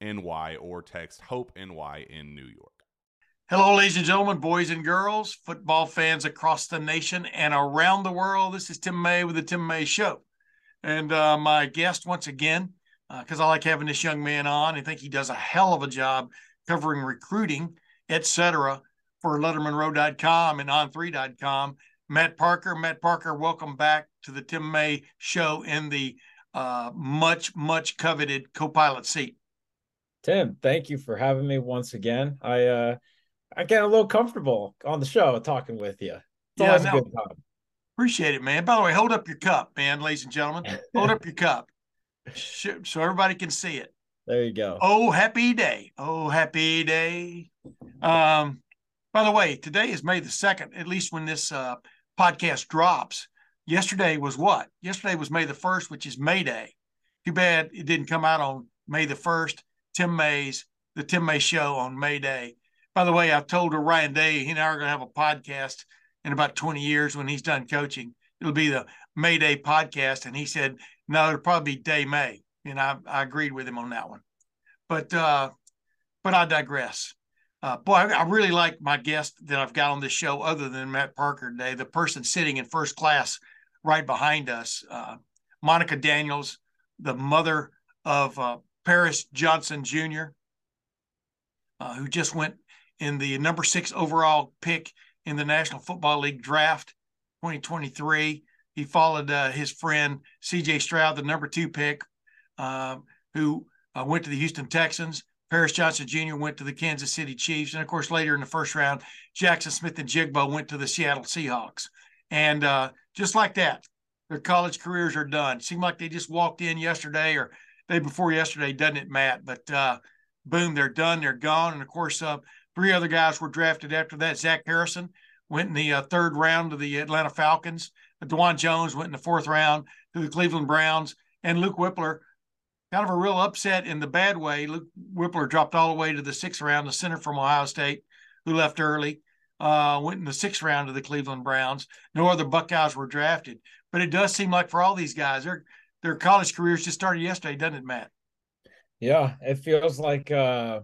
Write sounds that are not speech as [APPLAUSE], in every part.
NY or text Hope NY in New York. Hello, ladies and gentlemen, boys and girls, football fans across the nation and around the world. This is Tim May with the Tim May Show. And uh, my guest, once again, because uh, I like having this young man on, I think he does a hell of a job covering recruiting, etc., for LettermenRow.com and On3.com. Matt Parker. Matt Parker, welcome back to the Tim May Show in the uh, much, much coveted co pilot seat. Tim, thank you for having me once again. I uh I get a little comfortable on the show talking with you. It's yeah, always no, a good time. Appreciate it, man. By the way, hold up your cup, man, ladies and gentlemen. hold up your [LAUGHS] cup so everybody can see it. There you go. Oh, happy day. Oh, happy day. Um, by the way, today is May the 2nd, at least when this uh, podcast drops. Yesterday was what? Yesterday was May the 1st, which is May Day. Too bad it didn't come out on May the 1st. Tim Mays, the Tim May Show on May Day. By the way, I've told Ryan Day he and I are going to have a podcast in about 20 years when he's done coaching. It'll be the May Day podcast. And he said, no, it'll probably be Day May. And I, I agreed with him on that one. But uh, but I digress. Uh, boy, I, I, really like my guest that I've got on this show, other than Matt Parker today, the person sitting in first class right behind us, uh, Monica Daniels, the mother of uh, Paris Johnson Jr., uh, who just went in the number six overall pick in the National Football League draft 2023. He followed uh, his friend CJ Stroud, the number two pick, uh, who uh, went to the Houston Texans. Paris Johnson Jr. went to the Kansas City Chiefs. And of course, later in the first round, Jackson Smith-Njigba went to the Seattle Seahawks. And uh, just like that, their college careers are done. Seemed like they just walked in yesterday or day before yesterday, doesn't it, Matt? But uh, boom, they're done, they're gone. And of course, uh, three other guys were drafted after that. Zach Harrison went in the uh, third round to the Atlanta Falcons. Dawand Jones went in the fourth round to the Cleveland Browns. And Luke Wypler, kind of a real upset in the bad way. Luke Wypler dropped all the way to the sixth round, the center from Ohio State, who left early. Uh, went in the sixth round to the Cleveland Browns. No other Buckeyes were drafted, but it does seem like for all these guys, they're their college careers just started yesterday, doesn't it, Matt? Yeah, it feels like uh,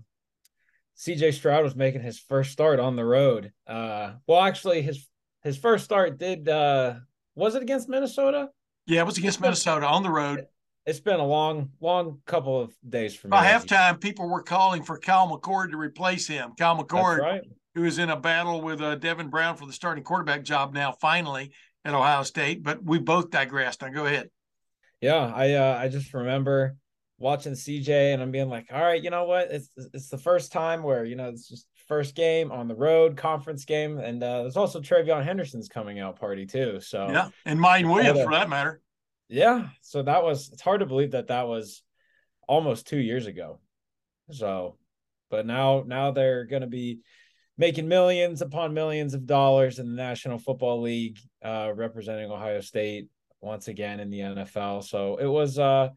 CJ Stroud was making his first start on the road. Uh, well, actually, his his first start did uh, was it against Minnesota? Yeah, it was against Minnesota on the road. It's been a long, long couple of days for me. By halftime, people were calling for Kyle McCord to replace him. Kyle McCord, right. who is in a battle with uh, Devin Brown for the starting quarterback job now, finally at Ohio State. But we both digressed. Now go ahead Yeah, I uh, I just remember watching CJ and I'm being like, all right, you know what? It's it's the first time where you know it's just first game on the road, conference game, and uh, there's also TreVeyon Henderson's coming out party too. So yeah, and Miyan Williams for that matter. Yeah, so that was it's hard to believe that that was almost two years ago. So, but now now they're going to be making millions upon millions of dollars in the National Football League, uh, representing Ohio State once again in the NFL. So it was uh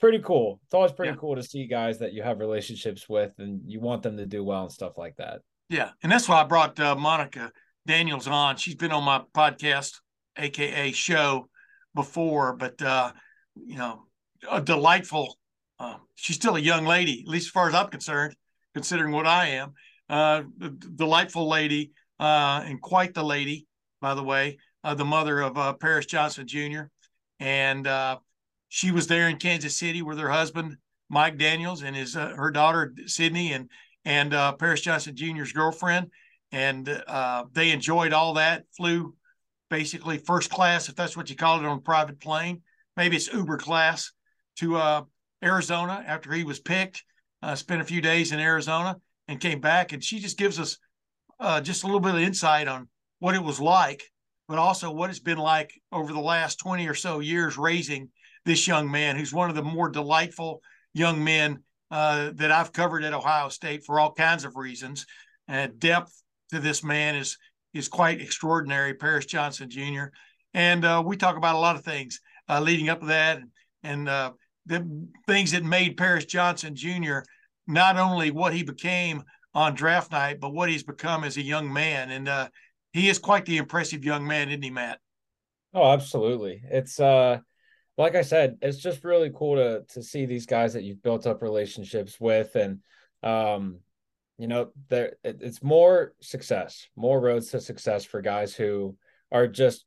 pretty cool. It's always pretty yeah. cool to see guys that you have relationships with and you want them to do well and stuff like that. Yeah, and that's why I brought uh, Monica Daniels on. She's been on my podcast, aka show, before, but uh, you know, a delightful. Uh, she's still a young lady, at least as far as I'm concerned, considering what I am. Uh, delightful lady, uh, and quite the lady, by the way. Uh, the mother of uh, Paris Johnson Jr. and uh, she was there in Kansas City with her husband Mike Daniels and his uh, her daughter Sydney and and uh, Paris Johnson Jr.'s girlfriend, and uh, they enjoyed all that. Flew basically first class, if that's what you call it, on a private plane. Maybe it's Uber class to Arizona after he was picked. Spent a few days in Arizona and came back, and she just gives us just a little bit of insight on what it was like, but also what it's been like over the last twenty or so years raising this young man, who's one of the more delightful young men uh, that I've covered at Ohio State for all kinds of reasons. And depth to this man is is quite extraordinary. Paris Johnson Jr. And uh, we talk about a lot of things uh, leading up to that, and, and uh, the things that made Paris Johnson Jr. not only what he became on draft night, but what he's become as a young man. And uh, he is quite the impressive young man, isn't he, Matt? Oh, absolutely. It's uh like I said, it's just really cool to to see these guys that you've built up relationships with, and um, you know, there it's more success, more roads to success for guys who are just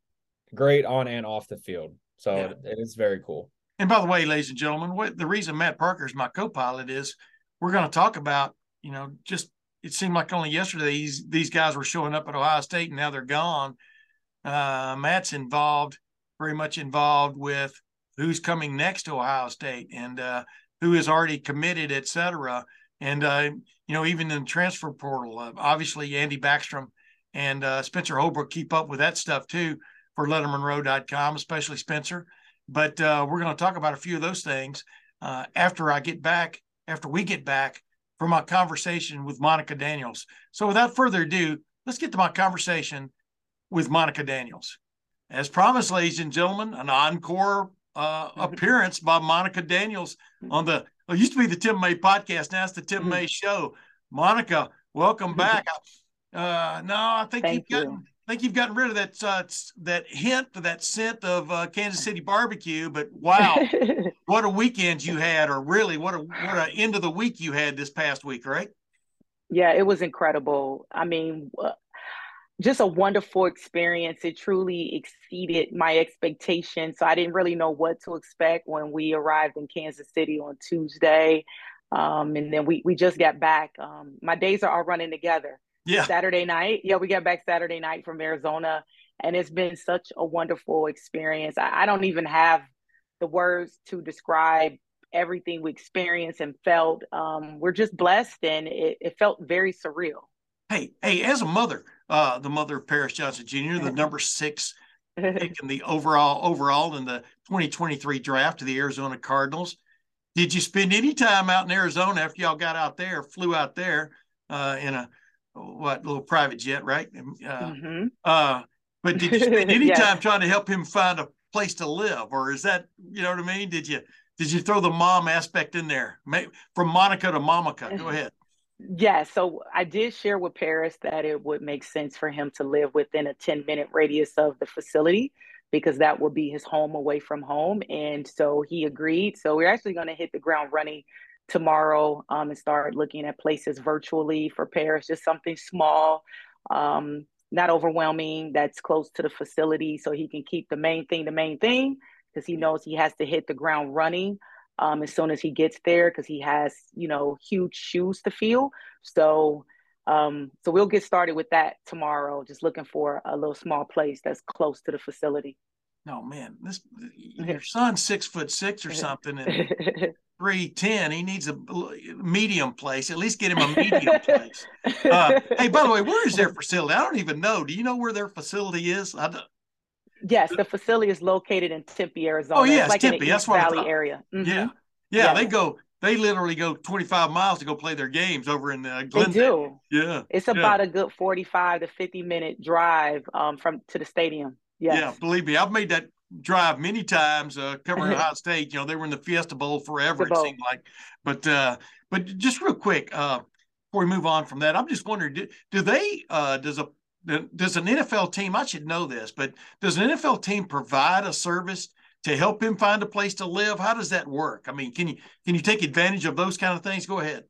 great on and off the field. So yeah. it, it is very cool. And by the way, ladies and gentlemen, what the reason Matt Parker is my co-pilot is we're going to talk about, you know, just it seemed like only yesterday these these guys were showing up at Ohio State and now they're gone. Uh, Matt's involved, very much involved with who's coming next to Ohio State and uh, who is already committed, et cetera. And, uh, you know, even in the transfer portal, uh, obviously Andy Backstrom and uh, Spencer Holbrook keep up with that stuff too for LettermenRow.com, especially Spencer. But uh, we're going to talk about a few of those things after I get back, after we get back from my conversation with Monica Daniels. So without further ado, let's get to my conversation with Monica Daniels. As promised, ladies and gentlemen, an encore uh, [LAUGHS] appearance by Monica Daniels on the it used to be the Tim May podcast. Now it's the Tim May [LAUGHS] show. Monica, welcome back. [LAUGHS] Uh, no, I think Thank you've gotten. I think you've gotten rid of that uh, that hint, that scent of uh, Kansas City barbecue. But wow, [LAUGHS] what a weekend you had, or really, what a what a end of the week you had this past week, right? Yeah, it was incredible. I mean, just a wonderful experience. It truly exceeded my expectations. So I didn't really know what to expect when we arrived in Kansas City on Tuesday. Um, and then we, we just got back. Um, my days are all running together. Yeah. Saturday night. Yeah, we got back Saturday night from Arizona. And it's been such a wonderful experience. I, I don't even have the words to describe everything we experienced and felt. Um, we're just blessed and it, it felt very surreal. Hey, hey, as a mother, uh, the mother of Paris Johnson Jr., the number [LAUGHS] six pick in the overall overall in the 2023 draft of the Arizona Cardinals. Did you spend any time out in Arizona after y'all got out there, flew out there uh, in a what little private jet, right? Uh, mm-hmm. uh, but did you spend [LAUGHS] any yes. time trying to help him find a place to live, or is that you know what I mean? Did you did you throw the mom aspect in there from Monica to Mamica? Go [LAUGHS] ahead. Yeah, so I did share with Paris that it would make sense for him to live within a 10 minute radius of the facility because that will be his home away from home. And so he agreed. So we're actually going to hit the ground running tomorrow um, and start looking at places virtually for Paris, just something small, um, not overwhelming, that's close to the facility so he can keep the main thing the main thing because he knows he has to hit the ground running um, as soon as he gets there because he has you know huge shoes to fill. So um, so we'll get started with that tomorrow. Just looking for a little small place that's close to the facility. No man, this your son's six foot six or [LAUGHS] something, and three ten. He needs a medium place. At least get him a medium place. Uh, hey, by the way, where is their [LAUGHS] facility? I don't even know. Do you know where their facility is? yes, the facility is located in Tempe, Arizona. Oh yeah, like Tempe. That's what Valley area. Mm-hmm. Yeah. yeah. yeah, They go. They literally go 25 miles to go play their games over in uh, Glendale. They do. Yeah, it's about a good 45 to 50 minute drive um, from to the stadium. Yes. Yeah, believe me, I've made that drive many times uh, covering [LAUGHS] Ohio State. You know, they were in the Fiesta Bowl forever. It seemed like, but uh, but just real quick uh, before we move on from that, I'm just wondering, do, do they uh, does a does an NFL team? I should know this, but does an NFL team provide a service to help him find a place to live? How does that work? I mean, can you can you take advantage of those kind of things? Go ahead.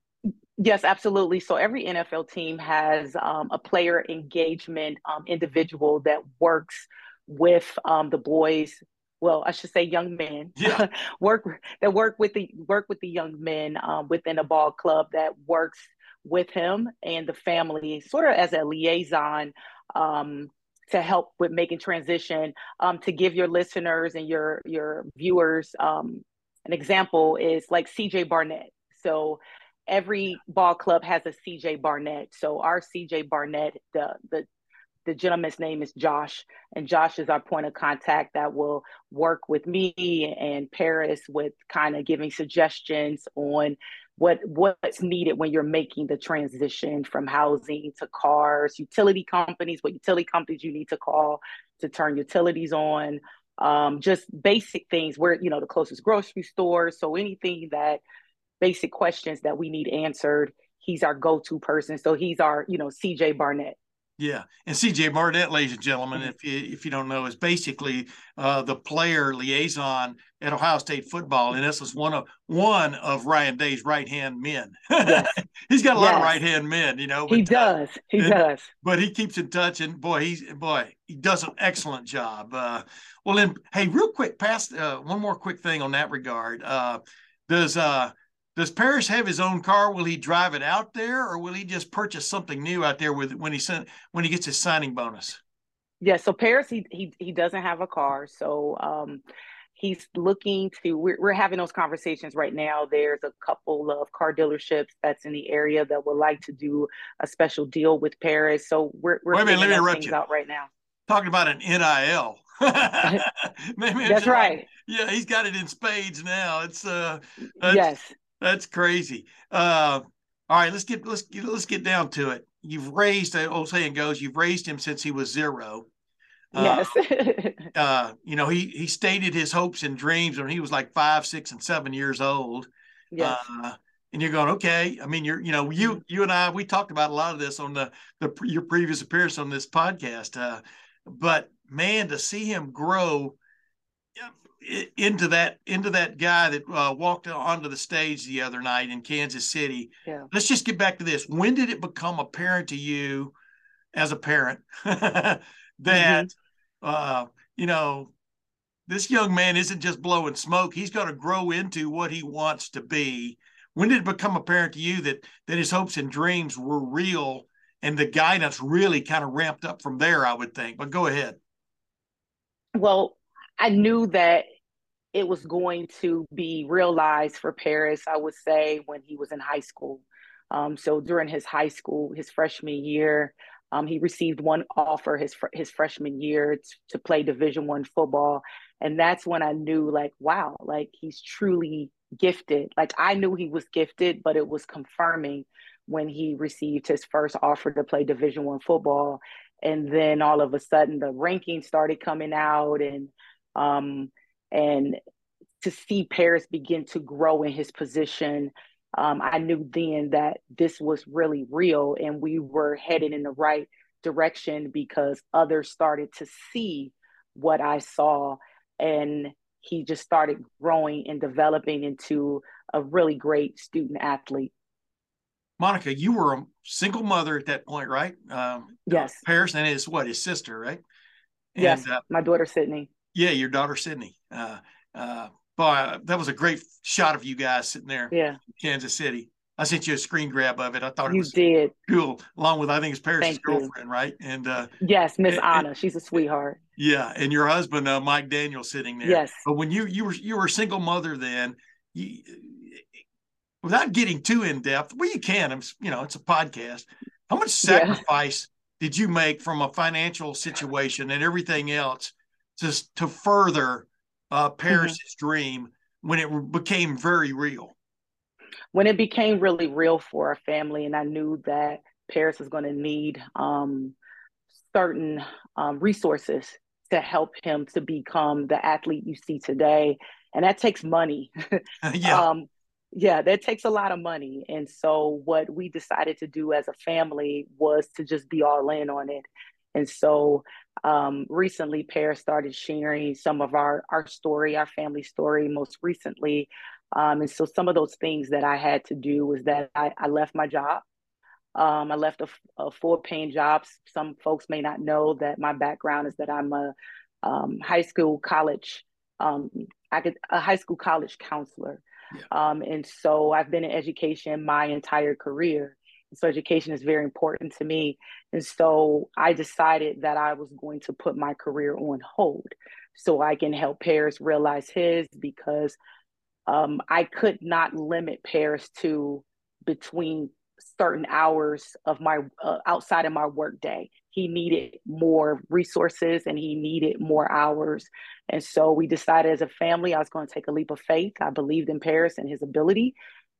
Yes, absolutely. So every NFL team has um, a player engagement um, individual that works with um, the boys well i should say young men. Yeah. [LAUGHS] work that work with the work with the young men um, within a ball club that works with him and the family sort of as a liaison um, to help with making transition um, to give your listeners and your your viewers um, an example is like cj barnett. So every ball club has a cj barnett. So our cj barnett the the the gentleman's name is Josh, and Josh is our point of contact that will work with me and Paris with kind of giving suggestions on what what's needed when you're making the transition from housing to cars, utility companies, what utility companies you need to call to turn utilities on, um, just basic things where you know the closest grocery store. So anything that basic questions that we need answered, he's our go-to person. So he's our you know CJ Barnett. Yeah, and C.J. Barnett, ladies and gentlemen, mm-hmm. if you if you don't know, is basically uh, the player liaison at Ohio State football, and this is one of one of Ryan Day's right hand men. Yes. [LAUGHS] he's got a yes. lot of right hand men, you know. But, he uh, does, he and, does. But he keeps in touch, and boy, he's boy, he does an excellent job. Uh, well, then, hey, real quick, past uh, one more quick thing on that regard. Uh, does uh, does Paris have his own car? Will he drive it out there, or will he just purchase something new out there with when he sent when he gets his signing bonus? Yeah, so Paris he he he doesn't have a car, so um, he's looking to. We're, we're having those conversations right now. There's a couple of car dealerships that's in the area that would like to do a special deal with Paris. So we're we're Wait a minute, let me interrupt you. out right now. Talking about an NIL. [LAUGHS] that's right. Yeah, he's got it in spades now. It's uh, yes that's crazy. Uh, all right, let's get let's get, let's get down to it. You've raised, the old saying goes, you've raised him since he was zero. Uh, yes. [LAUGHS] uh, you know, he he stated his hopes and dreams when he was like five, six, and seven years old. Yes. Uh, and you're going, okay. I mean, you're, you know, you mm-hmm. you and I, we talked about a lot of this on the the your previous appearance on this podcast. Uh, but man, to see him grow into that into that guy that uh, walked onto the stage the other night in Kansas City. Yeah. Let's just get back to this. When did it become apparent to you, as a parent, [LAUGHS] that mm-hmm. uh, you know this young man isn't just blowing smoke? He's going to grow into what he wants to be. When did it become apparent to you that that his hopes and dreams were real, and the guidance really kind of ramped up from there? I would think. But go ahead. Well, I knew that it was going to be realized for Paris, I would say, when he was in high school. Um, so during his high school, his freshman year, um, he received one offer his his freshman year to, to play Division One football, and that's when I knew, like, wow, like he's truly gifted. Like I knew he was gifted, but it was confirming when he received his first offer to play Division One football, and then all of a sudden the rankings started coming out, and um, and to see Paris begin to grow in his position, um, I knew then that this was really real and we were headed in the right direction because others started to see what I saw. And he just started growing and developing into a really great student athlete. Monica, you were a single mother at that point, right? Um, yes. Paris and his what? His sister, right? And, yes, uh, my daughter Sydney. Yeah, your daughter Sydney. Uh, uh, boy, that was a great shot of you guys sitting there. Yeah, Kansas City. I sent you a screen grab of it. I thought it You was did. cool, along with I think it's Paris' Thank you. girlfriend, right? And uh, Yes, Miss Anna. She's a sweetheart. yeah, and your husband, uh, Mike Daniel, sitting there. Yes. But when you you were you were a single mother then, you, without getting too in depth, well, you can. I'm, you know, it's a podcast. How much Yeah. sacrifice did you make from a financial situation and everything else to to further uh, Mm-hmm. Paris's dream when it became very real? when it became really real for our family and i knew that paris was going to need um, certain um, resources to help him to become the athlete you see today and that takes money [LAUGHS] [LAUGHS] yeah, um, yeah that takes a lot of money and so what we decided to do as a family was to just be all in on it and so um, recently paris started sharing some of our our story our family story most recently. Um, and so some of those things that i had to do was that i, I left my job. Um, i left a, a full paying job. Some folks may not know that my background is that i'm a um, high school college um, I could, a high school college counselor. Um, and so I've been in education my entire career. So education is very important to me. And so I decided that I was going to put my career on hold so I can help Paris realize his because um, I could not limit Paris to between certain hours of my uh, outside of my work day. He needed more resources and he needed more hours. And so we decided as a family, I was going to take a leap of faith. I believed in Paris and his ability.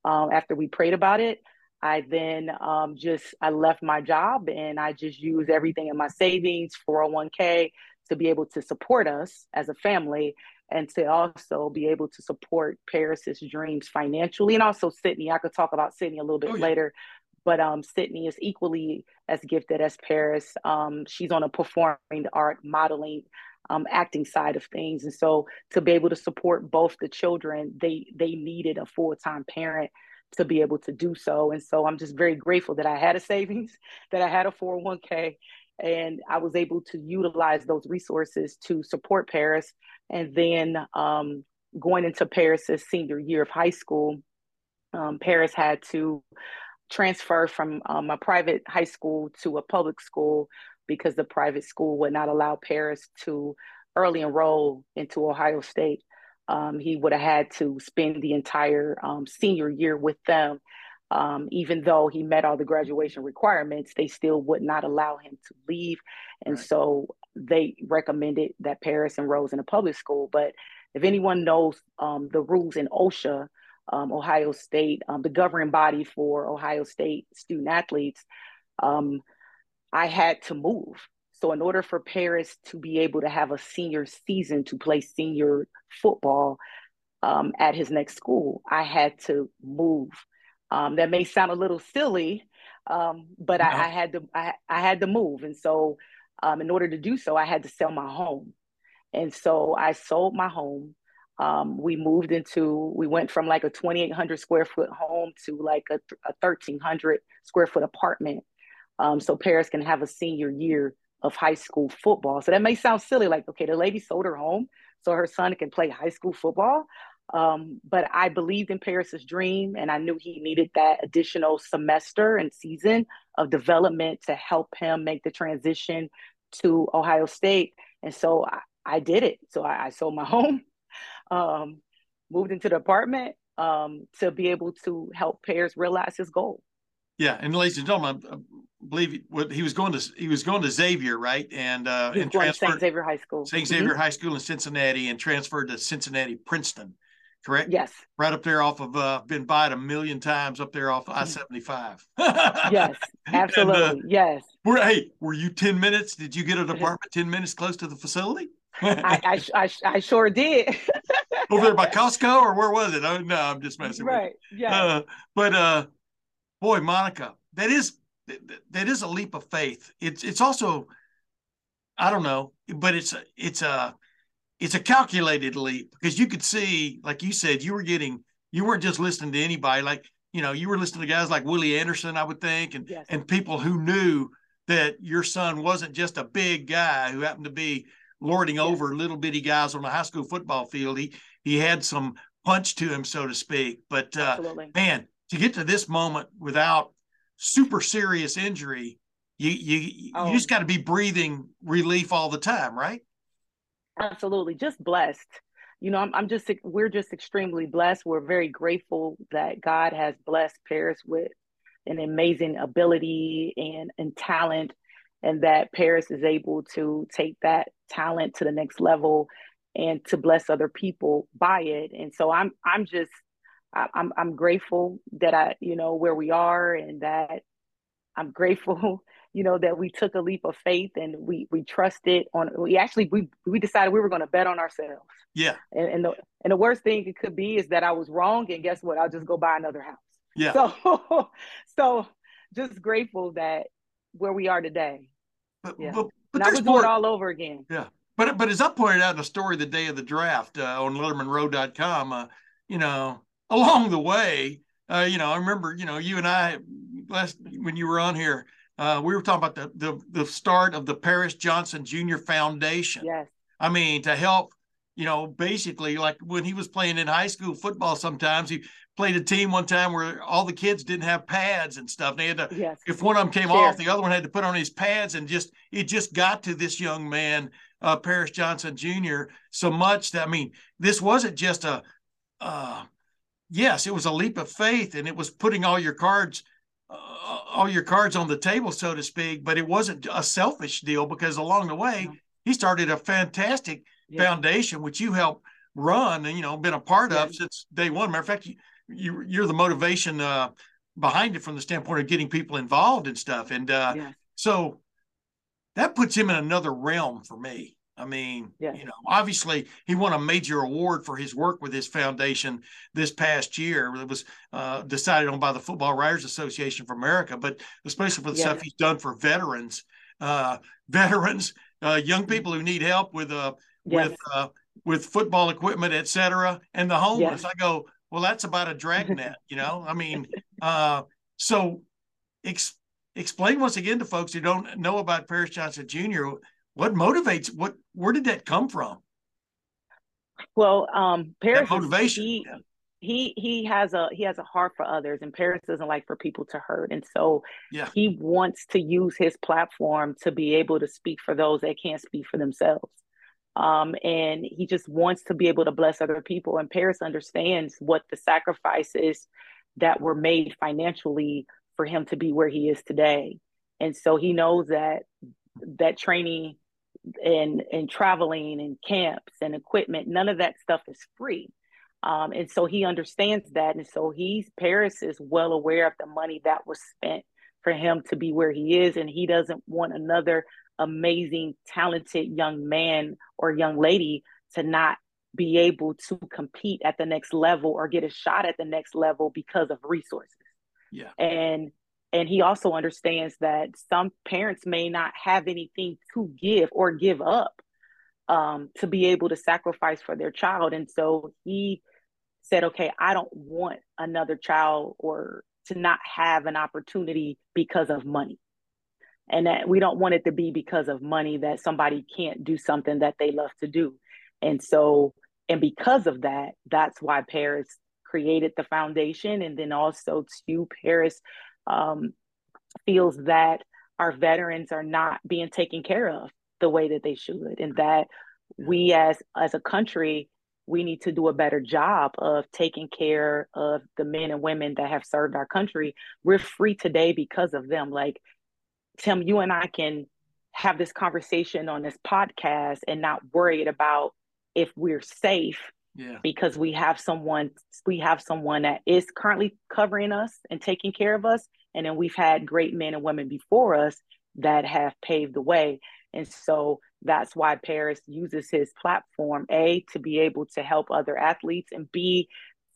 Um, after we prayed about it, I then um, just I left my job and I just used everything in my savings, 401k, to be able to support us as a family and to also be able to support Paris's dreams financially and also Sydney. I could talk about Sydney a little bit Oh, yeah. later, but um, Sydney is equally as gifted as Paris. Um, she's on a performing art, modeling, um, acting side of things, and so to be able to support both the children, they they needed a full time parent to be able to do so. And so I'm just very grateful that I had a savings, [LAUGHS] that I had a 401k, and I was able to utilize those resources to support Paris. And then um, going into Paris's senior year of high school, um, Paris had to transfer from um, a private high school to a public school because the private school would not allow Paris to early enroll into Ohio State. Um, he would have had to spend the entire um, senior year with them. Um, even though he met all the graduation requirements, they still would not allow him to leave. And Right. so they recommended that Paris enrolls in a public school. But if anyone knows um, the rules in OHSAA, um, Ohio State, um, the governing body for Ohio State student athletes, um, I had to move. So, in order for Paris to be able to have a senior season to play senior football um, at his next school, I had to move. Um, that may sound a little silly, um, but No. I, I had to. I, I had to move, and so um, in order to do so, I had to sell my home. And so I sold my home. Um, we moved into, we went from like a 2,800 square foot home to like a, a 1,300 square foot apartment. Um, so Paris can have a senior year of high school football. So that may sound silly, like, okay, the lady sold her home so her son can play high school football. Um, but I believed in Paris's dream and I knew he needed that additional semester and season of development to help him make the transition to Ohio State. And so I, I did it. So I, I sold my [LAUGHS] home, um, moved into the apartment um, to be able to help Paris realize his goal. Yeah, and ladies and gentlemen, believe what he was going to he was going to Xavier, right? And uh He's and to St. transferred Xavier High School. St. Mhm. Xavier High School in Cincinnati and transferred to Cincinnati Princeton, correct? Yes. Right up there off of uh been by it a million times up there off I seventy five. Yes. [LAUGHS] Absolutely. yes. Were hey, were you ten minutes? Did you get an apartment [LAUGHS] ten minutes close to the facility? I, I, I, [LAUGHS] I sure did. Over there by Costco or where was it? Oh no, I'm just messing with you. right. Yes. Uh, but uh, boy, Monica, that is that, is a leap of faith. It's it's also, I don't know, but it's a it's a it's a calculated leap because you could see, like you said, you were getting you weren't just listening to anybody. Like you know, you were listening to guys like Willie Anderson, I would think, and yes. and people who knew that your son wasn't just a big guy who happened to be lording Yes. over little bitty guys on a high school football field. He he had some punch to him, so to speak. But uh, man, to get to this moment without super serious injury, you you Oh. you just oh. got to be breathing relief all the time, right? Absolutely, just blessed. You know, I'm, I'm just we're just extremely blessed. We're very grateful that God has blessed Paris with an amazing ability and and talent, and that Paris is able to take that talent to the next level and to bless other people by it. And so I'm I'm just I- I'm I'm grateful that I you know where we are and that I'm grateful [LAUGHS] you know that we took a leap of faith and we we trusted on we actually we we decided we were going to bet on ourselves. Yeah, and and the and the worst thing it could be is that I was wrong and guess what? I'll just go buy another house. Yeah. so [LAUGHS] so just grateful that where we are today. But, yeah. but, but and I would do it all over again. Yeah. But but as I pointed out in the story the day of the draft uh, on LettermenRow.com, uh, you know, along the way, uh, you know, I remember, you know, you and I last when you were on here, uh, we were talking about the, the the start of the Paris Johnson Jr. Foundation. yes I mean, to help, you know, basically like when he was playing in high school football, sometimes he played a team one time where all the kids didn't have pads and stuff. They had to yes if one of them came Sure. off, the other one had to put on his pads, and just it just got to this young man, uh, Paris Johnson Jr. so much that I mean, this wasn't just a, uh, yes, it was a leap of faith, and it was putting all your cards, uh, all your cards on the table, so to speak. But it wasn't a selfish deal because along the way, No. he started a fantastic Yeah. foundation which you helped run and you know been a part of since day one. Matter of fact, you, you you're the motivation. Uh, behind it from the standpoint of getting people involved and stuff. And uh, so that puts him in another realm for me. I mean, Yeah. you know, obviously he won a major award for his work with his foundation this past year. It was uh, decided on by the Football Writers Association for America, but especially for the Yeah. stuff he's done for veterans, uh, [LAUGHS] veterans, uh, young people who need help with uh, yes with uh, with football equipment, et cetera, and the homeless. Yes. I go, well, that's about a dragnet, you know. I mean, uh, so ex- explain once again to folks who don't know about Paris Johnson Jr. What motivates? What? Where did that come from? well um Paris is- motivation, he, yeah. he he has a he has a heart for others and Paris doesn't like for people to hurt and so Yeah. he wants to use his platform to be able to speak for those that can't speak for themselves um and he just wants to be able to bless other people and Paris understands what the sacrifices that were made financially for him to be where he is today and so he knows that that training and and traveling and camps and equipment none of that stuff is free. Um, and so he understands that. And so he's paris is well aware of the money that was spent for him to be where he is. And he doesn't want another amazing talented young man or young lady to not be able to compete at the next level or get a shot at the next level because of resources. Yeah. and and he also understands that some parents may not have anything to give or give up um, to be able to sacrifice for their child. And so he said okay i don't want another child or to not have an opportunity because of money. And that we don't want it to be because of money that somebody can't do something that they love to do. And so and because of that that's why paris created the foundation. And then also too paris um, feels that our veterans are not being taken care of the way that they should and that we as as a country we need to do a better job of taking care of the men and women that have served our country. We're free today because of them. Like tim you and i can have this conversation on this podcast and not worried about if we're safe Yeah. because we have someone we have someone that is currently covering us and taking care of us and then we've had great men and women before us that have paved the way and so that's why paris uses his platform a to be able to help other athletes and b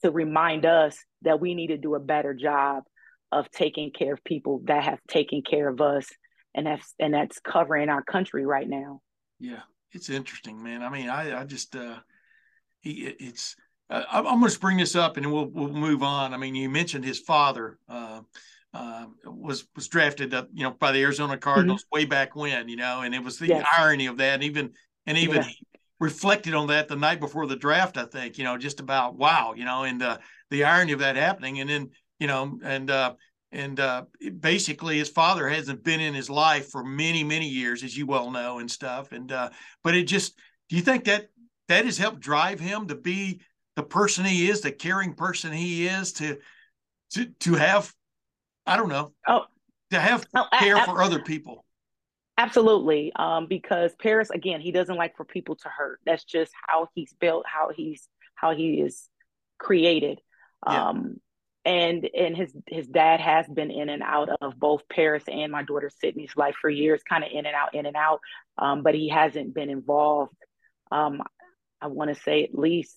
to remind us that we need to do a better job of taking care of people that have taken care of us and that's and that's covering our country right now Yeah. It's interesting, man. I mean, I I just uh, it's. Uh, I'm I'm going to bring this up and we'll we'll move on. I mean, you mentioned his father uh, uh, was was drafted, uh, you know, by the Arizona Cardinals way back when, you know, and it was the Yes. irony of that. And even and even Yeah. reflected on that the night before the draft. I think, you know, just about wow, you know, and uh, the irony of that happening. And then you know, and uh, and uh, basically his father hasn't been in his life for many many years, as you well know, and stuff. And uh, but it just, do you think that that has helped drive him to be the person he is, the caring person he is, to to to have, I don't know, oh, to have oh, care I, I, for other people. Absolutely, um, because Paris again, he doesn't like for people to hurt. That's just how he's built, how he's how he is created. Yeah. Um, and and his his dad has been in and out of both Paris and my daughter Sydney's life for years, kind of in and out, in and out. Um, but he hasn't been involved. Um, I want to say at least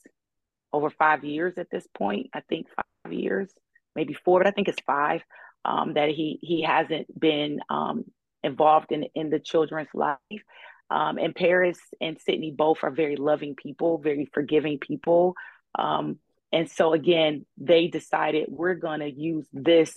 over five years at this point. I think five years, maybe four, but I think it's five. Um, that he he hasn't been um, involved in in the children's life. Um, and Paris and Sydney both are very loving people, very forgiving people. Um, and so again, they decided we're going to use this,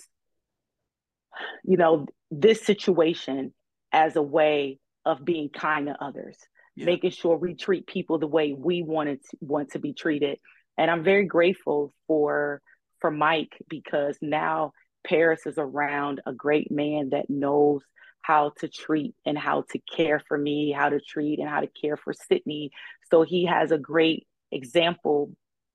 you know, this situation as a way of being kind to others, yeah. making sure we treat people the way we wanted to, want to be treated. And I'm very grateful for for Mike because now Paris is around a great man that knows how to treat and how to care for me, how to treat and how to care for Sydney. So he has a great example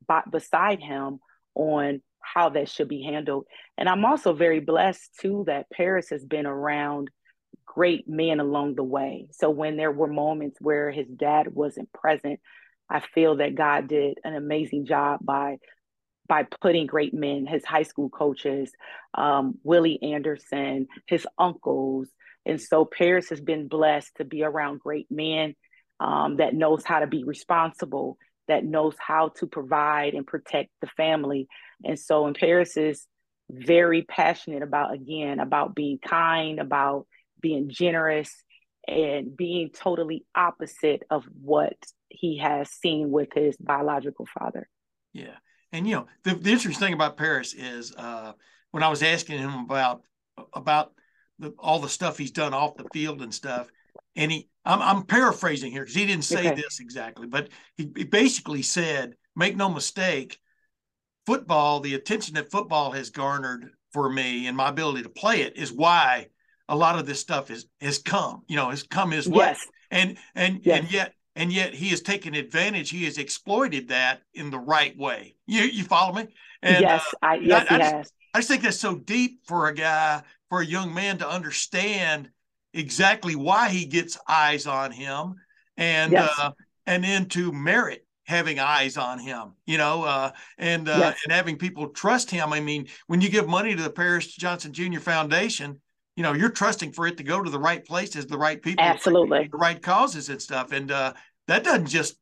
by, beside him on how that should be handled. And I'm also very blessed too that Paris has been around great men along the way. So when there were moments where his dad wasn't present, I feel that God did an amazing job by by putting great men, his high school coaches, um, Willie Anderson, his uncles, and so Paris has been blessed to be around great men um, that knows how to be responsible, that knows how to provide and protect the family. And so, and Paris is very passionate about again about being kind, about being generous, and being totally opposite of what he has seen with his biological father. Yeah. And you know, the, the interesting thing about Paris is uh, when I was asking him about about the, all the stuff he's done off the field and stuff, and he I'm, I'm paraphrasing here because he didn't say okay. this exactly, but he, he basically said, "Make no mistake, football, the attention that football has garnered for me and my ability to play it is why a lot of this stuff is has come, you know, has come his way. Yes. And and yes. and yet and yet he has taken advantage. He has exploited that in the right way. You you follow me? And, yes, uh, I yes I, I, just, I just think that's so deep for a guy, for a young man to understand exactly why he gets eyes on him, and yes. uh, and then to merit having eyes on him, you know, uh, and uh, yes. and having people trust him. I mean, when you give money to the Paris Johnson Jr. Foundation, you know, you're trusting for it to go to the right places, the right people, absolutely, the right causes and stuff. And uh, that doesn't just,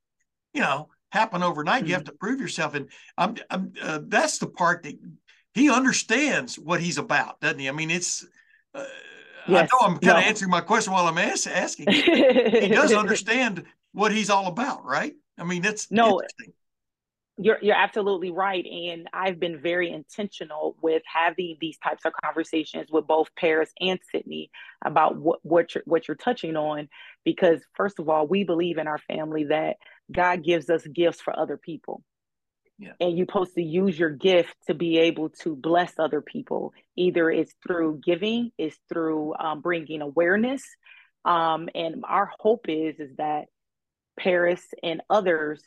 you know, happen overnight. Mm-hmm. You have to prove yourself, and I'm, I'm uh, that's the part that he understands what he's about, doesn't he? I mean, it's. Uh, yes. I know I'm kind no. of answering my question while I'm ask, asking. he does [LAUGHS] understand what he's all about, right? I mean, that's no. You're you're absolutely right, and I've been very intentional with having these types of conversations with both Paris and Sydney about what what you're what you're touching on, because first of all, we believe in our family that God gives us gifts for other people. Yeah. And you're supposed to use your gift to be able to bless other people. Either it's through giving, it's through um, bringing awareness. Um, and our hope is is that Paris and others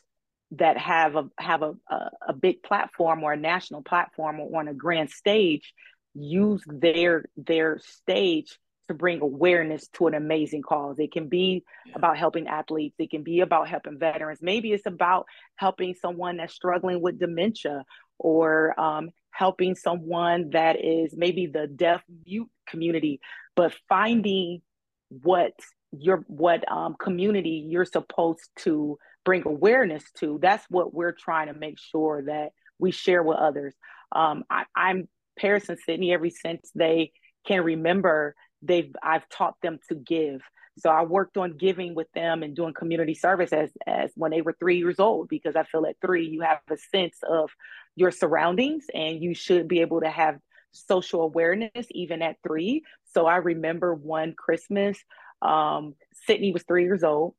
that have a have a, a, a big platform or a national platform or on a grand stage use their their stage to bring awareness to an amazing cause. It can be yeah. about helping athletes, it can be about helping veterans. Maybe it's about helping someone that's struggling with dementia or um, helping someone that is maybe the deaf mute community, but finding what your what um, community you're supposed to bring awareness to. That's what we're trying to make sure that we share with others. Um, I, I'm Paris and Sydney ever since they can remember they've I've taught them to give. So I worked on giving with them and doing community service as as when they were three years old because I feel at three you have a sense of your surroundings and you should be able to have social awareness even at three. So I remember one Christmas, um, Sydney was three years old,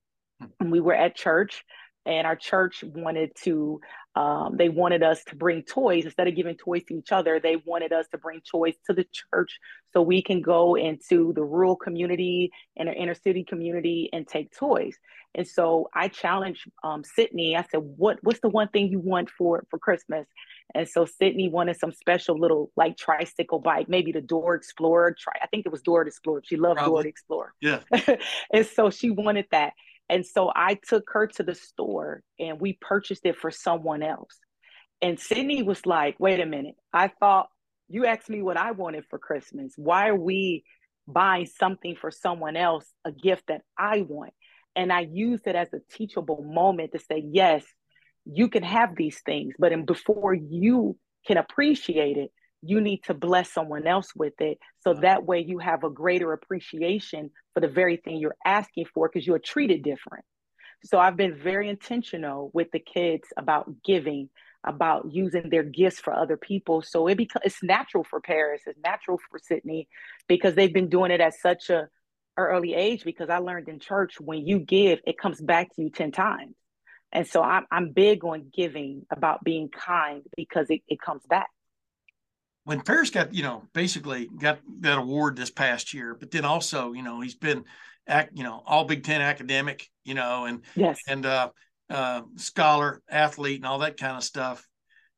we were at church, and our church wanted to Um, they wanted us to bring toys instead of giving toys to each other. They wanted us to bring toys to the church so we can go into the rural community and the inner city community and take toys. And so I challenged um, Sydney. I said, "What What's the one thing you want for for Christmas?" And so Sydney wanted some special little like tricycle bike, maybe the Dora Explorer. Try, I think it was Dora Explorer. She loved Probably. Dora Explorer. Yeah. [LAUGHS] and so she wanted that. And so I took her to the store and we purchased it for someone else. And Sydney was like, wait a minute. I thought you asked me what I wanted for Christmas. Why are we buying something for someone else, a gift that I want? And I used it as a teachable moment to say, yes, you can have these things, but before you can appreciate it, you need to bless someone else with it. So that way you have a greater appreciation for the very thing you're asking for because you're treated different. So I've been very intentional with the kids about giving, about using their gifts for other people. So it becomes it's natural for Paris, it's natural for Sydney because they've been doing it at such a early age because I learned in church when you give, it comes back to you 10 times. And so I'm, I'm big on giving about being kind because it, it comes back when Paris got, you know, basically got that award this past year, but then also, you know, he's been, act, you know, all Big Ten academic, you know, and yes, and uh, uh, scholar, athlete, and all that kind of stuff.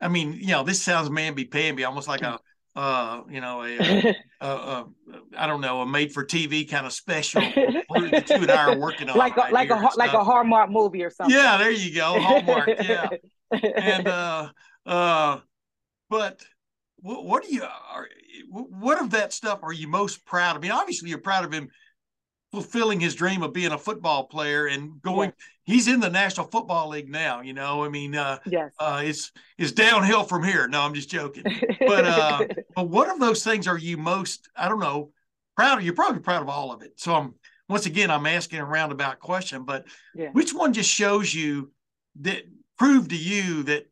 I mean, you know, this sounds mamby pamby, almost like a, [LAUGHS] uh, you know, a, a, a, a I don't know, a made for TV kind of special that you and I are working on, [LAUGHS] like a, right like a like a Hallmark movie or something. Yeah, there you go, Hallmark. yeah, [LAUGHS] and uh, uh, but what, what do you are, what of that stuff are you most proud of? I mean, obviously you're proud of him fulfilling his dream of being a football player and going he's in the national football league now you know i mean uh yes uh it's it's downhill from here no i'm just joking [LAUGHS] but uh but what of those things are you most i don't know proud of you're probably proud of all of it so i'm once again i'm asking a roundabout question but yeah. which one just shows you that proved to you that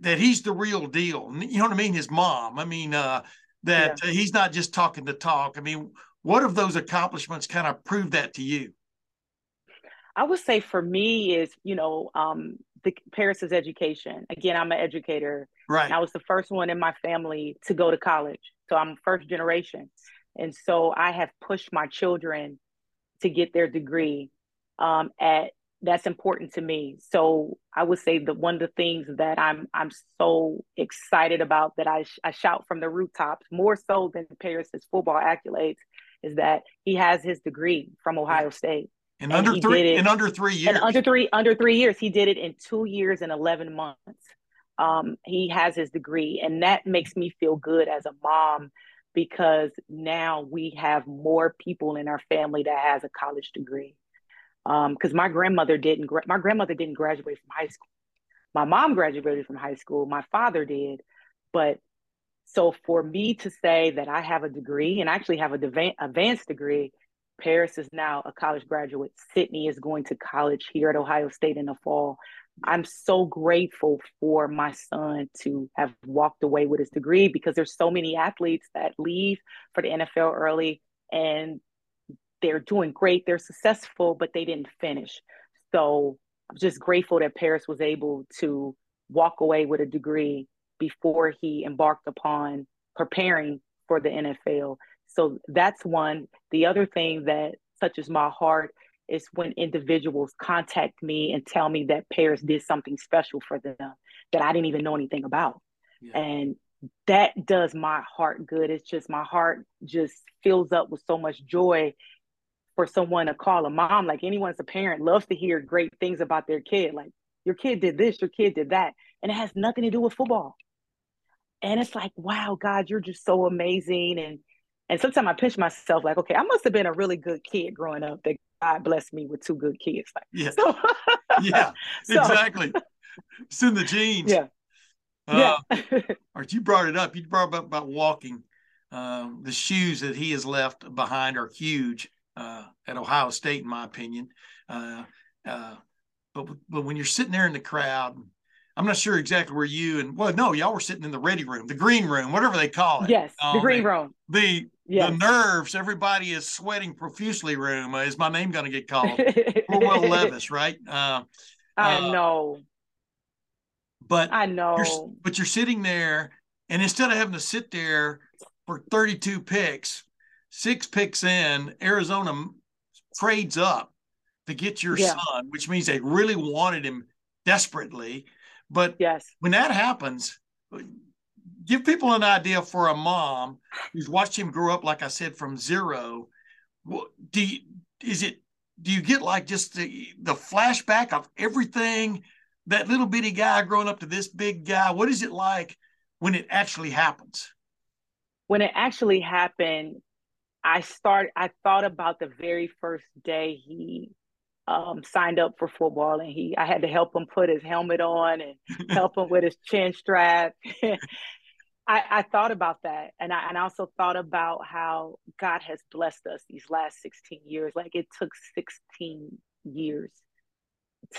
that he's the real deal. You know what I mean? His mom. I mean, uh, that yeah. uh, he's not just talking the talk. I mean, what of those accomplishments kind of prove that to you? I would say for me is, you know, um, the Paris's education. Again, I'm an educator. Right. I was the first one in my family to go to college. So I'm first generation. And so I have pushed my children to get their degree um, at that's important to me. So I would say that one of the things that I'm I'm so excited about that I, I shout from the rooftops more so than Paris's football accolades is that he has his degree from Ohio State. In and under three in under three years. In under three under three years. He did it in two years and eleven months. Um, he has his degree, and that makes me feel good as a mom because now we have more people in our family that has a college degree because um, my grandmother didn't gra- my grandmother didn't graduate from high school. My mom graduated from high school my father did. But so for me to say that i have a degree and I actually have a advanced degree paris is now a college graduate. Sydney is going to college here at ohio state in the fall. I'm so grateful for my son to have walked away with his degree because there's so many athletes that leave for the nfl early and they're doing great, they're successful, but they didn't finish. So I'm just grateful that Paris was able to walk away with a degree before he embarked upon preparing for the NFL. So that's one. The other thing that touches my heart is when individuals contact me and tell me that Paris did something special for them that I didn't even know anything about. Yeah. And that does my heart good. It's just my heart just fills up with so much joy for someone to call a mom, like anyone's a parent, loves to hear great things about their kid. Like, your kid did this, your kid did that. And it has nothing to do with football. And it's like, wow, God, you're just so amazing. And and sometimes I pinch myself like, okay, I must have been a really good kid growing up that God blessed me with two good kids. Like, yeah, so, [LAUGHS] yeah, so, exactly. It's in the genes. Yeah. Uh, yeah. [LAUGHS] you brought it up. You brought up about walking. Um, the shoes that he has left behind are huge uh, at Ohio State, in my opinion. Uh, uh, but but when you're sitting there in the crowd, I'm not sure exactly where you and well, no, y'all were sitting in the ready room, the green room, whatever they call it. Yes, the um, green room. The yes. the nerves, everybody is sweating profusely. Room uh, is my name going to get called? [LAUGHS] Will Levis, right? Uh, I know. But I know. You're, but you're sitting there, and instead of having to sit there for 32 picks, six picks in, Arizona trades up to get your yeah. son, which means they really wanted him desperately. But yes, when that happens, give people an idea for a mom who's watched him grow up, like I said, from zero. Do you, is it? Do you get like just the the flashback of everything that little bitty guy growing up to this big guy? What is it like when it actually happens? When it actually happened, I start. I thought about the very first day he um, signed up for football, and he I had to help him put his helmet on and [LAUGHS] help him with his chin strap. [LAUGHS] I, I thought about that, and I and I also thought about how God has blessed us these last sixteen years. Like it took sixteen years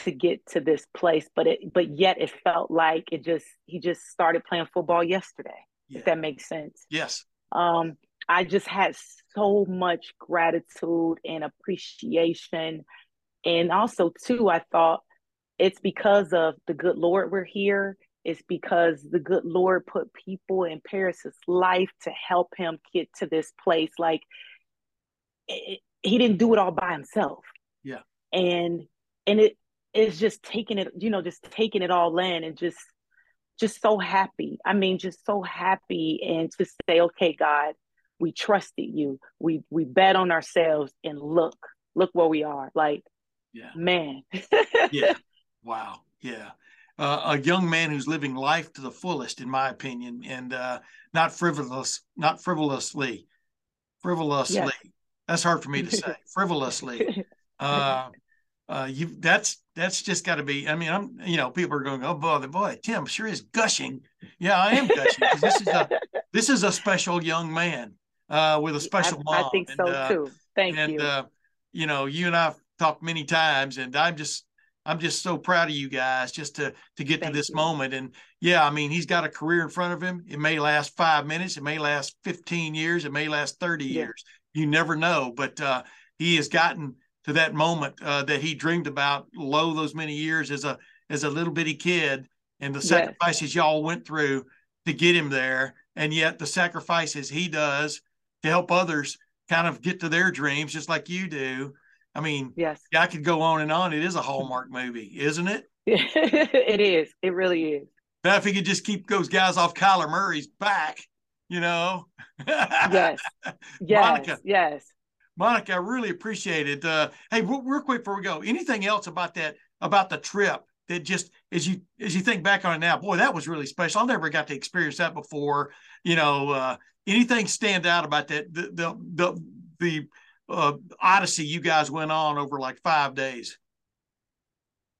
to get to this place, but it but yet it felt like it just he just started playing football yesterday. Yeah. If that makes sense. Yes. Um, I just had so much gratitude and appreciation. And also, too, I thought it's because of the good Lord we're here. It's because the good Lord put people in Paris's life to help him get to this place. Like, it, he didn't do it all by himself. Yeah. And, and it is just taking it, you know, just taking it all in and just, just so happy. I mean, just so happy and to say, okay, God, we trusted you. We we bet on ourselves and look look where we are. Like yeah. man. [LAUGHS] Yeah. Wow. Yeah. Uh, a young man who's living life to the fullest in my opinion and uh, not frivolous not frivolously. Frivolously. Yes. that's hard for me to say. [LAUGHS] Frivolously. Uh, uh, you that's that's just got to be. I mean, I'm you know people are going, oh boy, boy, Tim sure is gushing. Yeah, I am gushing because this is a this is a special young man uh, with a special I, mom. I think so uh, too. Thank you. and, you. Uh, you know, you and I've talked many times, and I'm just I'm just so proud of you guys just to to get Thank to this you. moment. And yeah, I mean, he's got a career in front of him. It may last five minutes, it may last 15 years, it may last 30 yeah. years. You never know, but uh, he has gotten to that moment uh, that he dreamed about low those many years as a as a little bitty kid, and the sacrifices yes. y'all went through to get him there, and yet the sacrifices he does to help others kind of get to their dreams just like you do. I mean, yes, I could go on and on. It is a [LAUGHS] Hallmark movie, isn't it? [LAUGHS] it is. It really is. Now, if he could just keep those guys off Kyler Murray's back, you know. yes. [LAUGHS] Yes. Monica, yes. Monica, I really appreciate it. Uh, hey, real, real quick before we go, anything else about that about the trip that just as you as you think back on it now, boy, that was really special. I never got to experience that before. You know, uh, anything stand out about that the the the, the uh, odyssey you guys went on over like five days?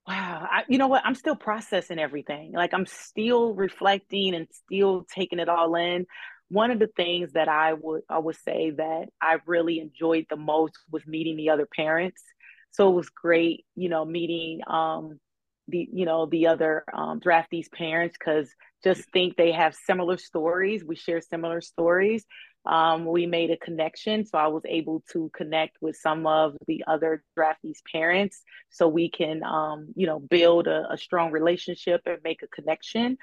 Wow, I, you know what? I'm still processing everything. Like I'm still reflecting and still taking it all in. One of the things that I would I would say that I really enjoyed the most was meeting the other parents. So it was great, you know, meeting um, the you know the other um, draftees parents because just think they have similar stories. We share similar stories. Um, we made a connection so i was able to connect with some of the other draftees parents so we can um, you know build a, a, strong relationship and make a connection.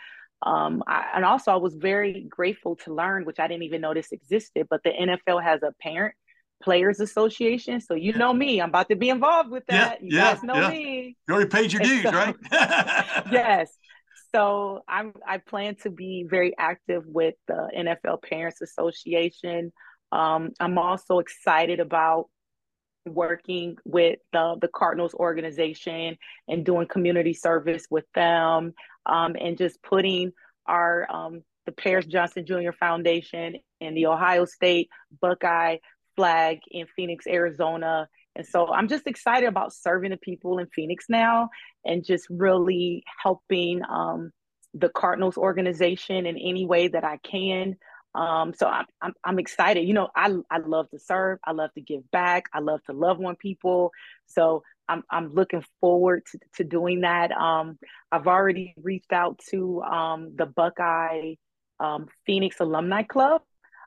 Um, I, and also i was very grateful to learn which i didn't even know this existed but the nfl has a parent Players Association. So you know me, I'm about to be involved with that. Yeah, you yeah, guys know yeah. me. You already paid your [LAUGHS] dues, so, right? [LAUGHS] yes. So I'm I plan to be very active with the NFL Parents Association. Um, I'm also excited about working with the, the Cardinals organization and doing community service with them um, and just putting our um, the Paris Johnson Jr. Foundation and the Ohio State Buckeye flag in Phoenix, Arizona. And so I'm just excited about serving the people in Phoenix now and just really helping um, the Cardinals organization in any way that I can. Um, so I'm, I'm, I'm excited. You know, I I love to serve. I love to give back. I love to love on people. So I'm I'm looking forward to, to doing that. Um, I've already reached out to um, the Buckeye um, Phoenix Alumni Club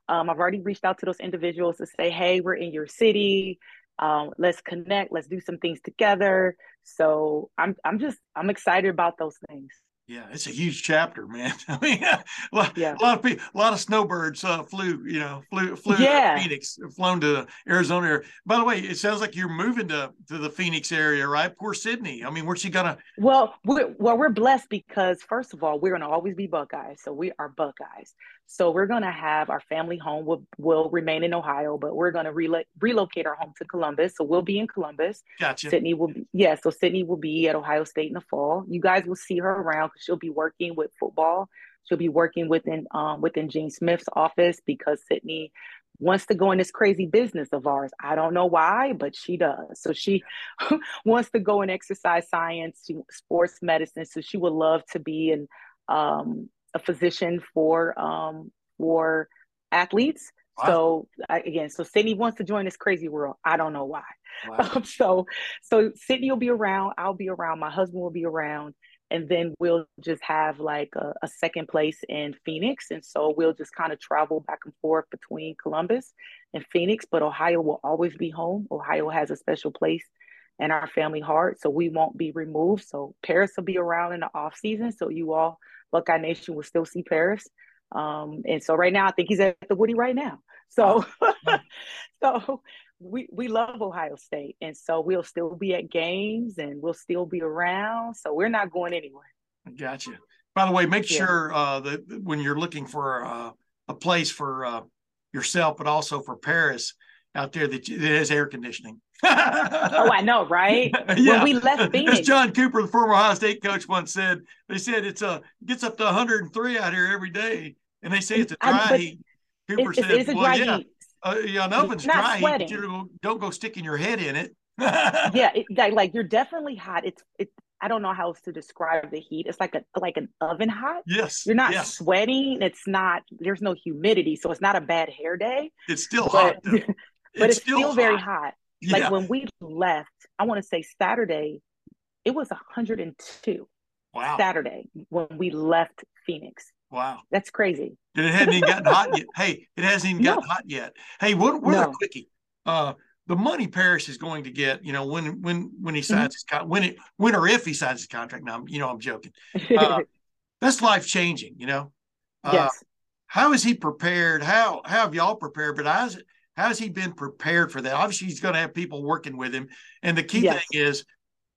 um, I've already reached out to those individuals to say, hey, we're in your city. Um, let's connect. Let's do some things together. So I'm I'm just I'm excited about those things. Yeah, it's a huge chapter, man. [LAUGHS] I mean, [LAUGHS] a lot, Yeah. a lot of people, a lot of snowbirds uh, flew, you know, flew, flew Yeah. to Phoenix, flown to Arizona. area. By the way, it sounds like you're moving to to the Phoenix area, right? Poor Sydney. I mean, where's she gonna? Well, we're well, we're blessed because first of all, we're gonna always be Buckeyes, so we are Buckeyes. So we're gonna have our family home will will remain in Ohio, but we're gonna relo- relocate our home to Columbus. So we'll be in Columbus. Gotcha. Sydney will be yeah, so Sydney will be at Ohio State in the fall. You guys will see her around because she'll be working with football. She'll be working within um within Gene Smith's office because Sydney wants to go in this crazy business of ours. I don't know why, but she does. So she [LAUGHS] wants to go in exercise science, sports medicine. So she would love to be in um a physician for um for athletes. Wow. So I, again, so Sydney wants to join this crazy world. I don't know why. Wow. [LAUGHS] Um, so so Sydney will be around, I'll be around, my husband will be around, and then we'll just have like a, a second place in Phoenix. And so we'll just kind of travel back and forth between Columbus and Phoenix, but Ohio will always be home. Ohio has a special place in our family heart, so we won't be removed. So Paris will be around in the off season, so you all Buckeye Nation will still see Paris. Um, and so right now, I think he's at the Woody right now. So, [LAUGHS] so we we love Ohio State, and so we'll still be at games and we'll still be around. So we're not going anywhere. Gotcha. By the way, make Yeah. sure uh, that when you're looking for uh, a place for uh, yourself, but also for Paris out there, that it has air conditioning. Oh, I know, right? [LAUGHS] yeah. When we left As John Cooper, the former Ohio State coach, once said, they said it's uh gets up to 103 out here every day, and they say it's a dry but heat. Cooper it's, it's, said, it's a "Well, dry yeah, heat. uh, yeah, an oven's dry heat, but you don't, go sticking your head in it." [LAUGHS] Yeah, it, like, you're definitely hot. It's it. I don't know how else to describe the heat. It's like a like an oven hot. Yes, You're not Yes, sweating. It's not. There's no humidity, so it's not a bad hair day. it's still But hot. Though. [LAUGHS] but it's, still, very hot. Yeah. Like when we left, I want to say Saturday, it was 102 wow, Saturday when we left Phoenix. wow. That's crazy. And it hadn't even gotten hot yet. [LAUGHS] Hey, it hasn't even gotten No. hot yet. Hey, what what a No. quickie. Uh the money Paris is going to get, you know, when when when he Mm-hmm. signs his con when it when or if he signs his contract. Now, you know, I'm joking. [LAUGHS] Uh, That's life changing, you know. Uh, yes. How is he prepared? How how have y'all prepared? But how's has he been prepared for that? Obviously, he's going to have people working with him, and the key Yes. thing is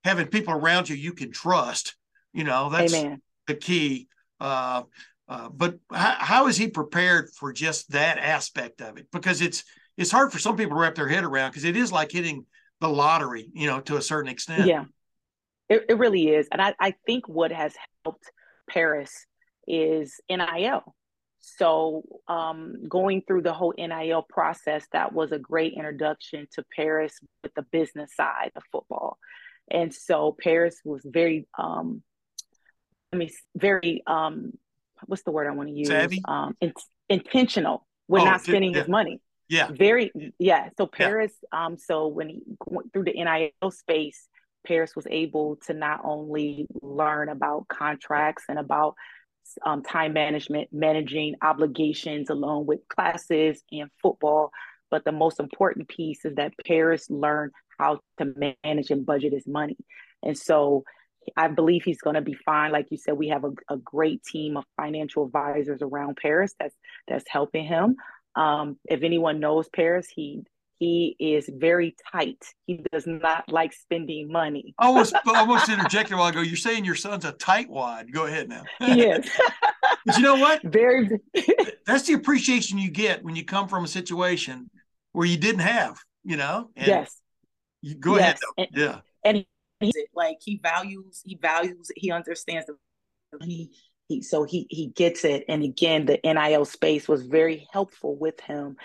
having people around you you can trust. You know, that's Amen. the key. Uh, uh, but how, how is he prepared for just that aspect of it? Because it's it's hard for some people to wrap their head around because it is like hitting the lottery, you know, to a certain extent. Yeah. It, it really is. And I, I think what has helped Paris is NIL. So um, going through the whole NIL process, that was a great introduction to Paris with the business side of football. And so Paris was very, um, I mean, very, um, what's the word I want to use? Savvy? Um, in, intentional with Oh, not spending yeah. his money Yeah. very yeah so paris um so when he went through the nil space paris was able to not only learn about contracts and about um, time management managing obligations along with classes and football but the most important piece is that paris learned how to manage and budget his money and so I believe he's going to be fine. Like you said, we have a, a great team of financial advisors around Paris that's that's helping him. Um, if anyone knows Paris, he he is very tight. He does not like spending money. I almost [LAUGHS] I almost interjected a while ago. You're saying your son's a tightwad. Go ahead now. He is [LAUGHS] [LAUGHS] but you know what? very. That's the appreciation you get when you come from a situation where you didn't have, you know? And yes, You, go ahead. Yes. though. Yeah. and he it like he values he values he understands the money he so he he gets it. And again the nil space was very helpful with him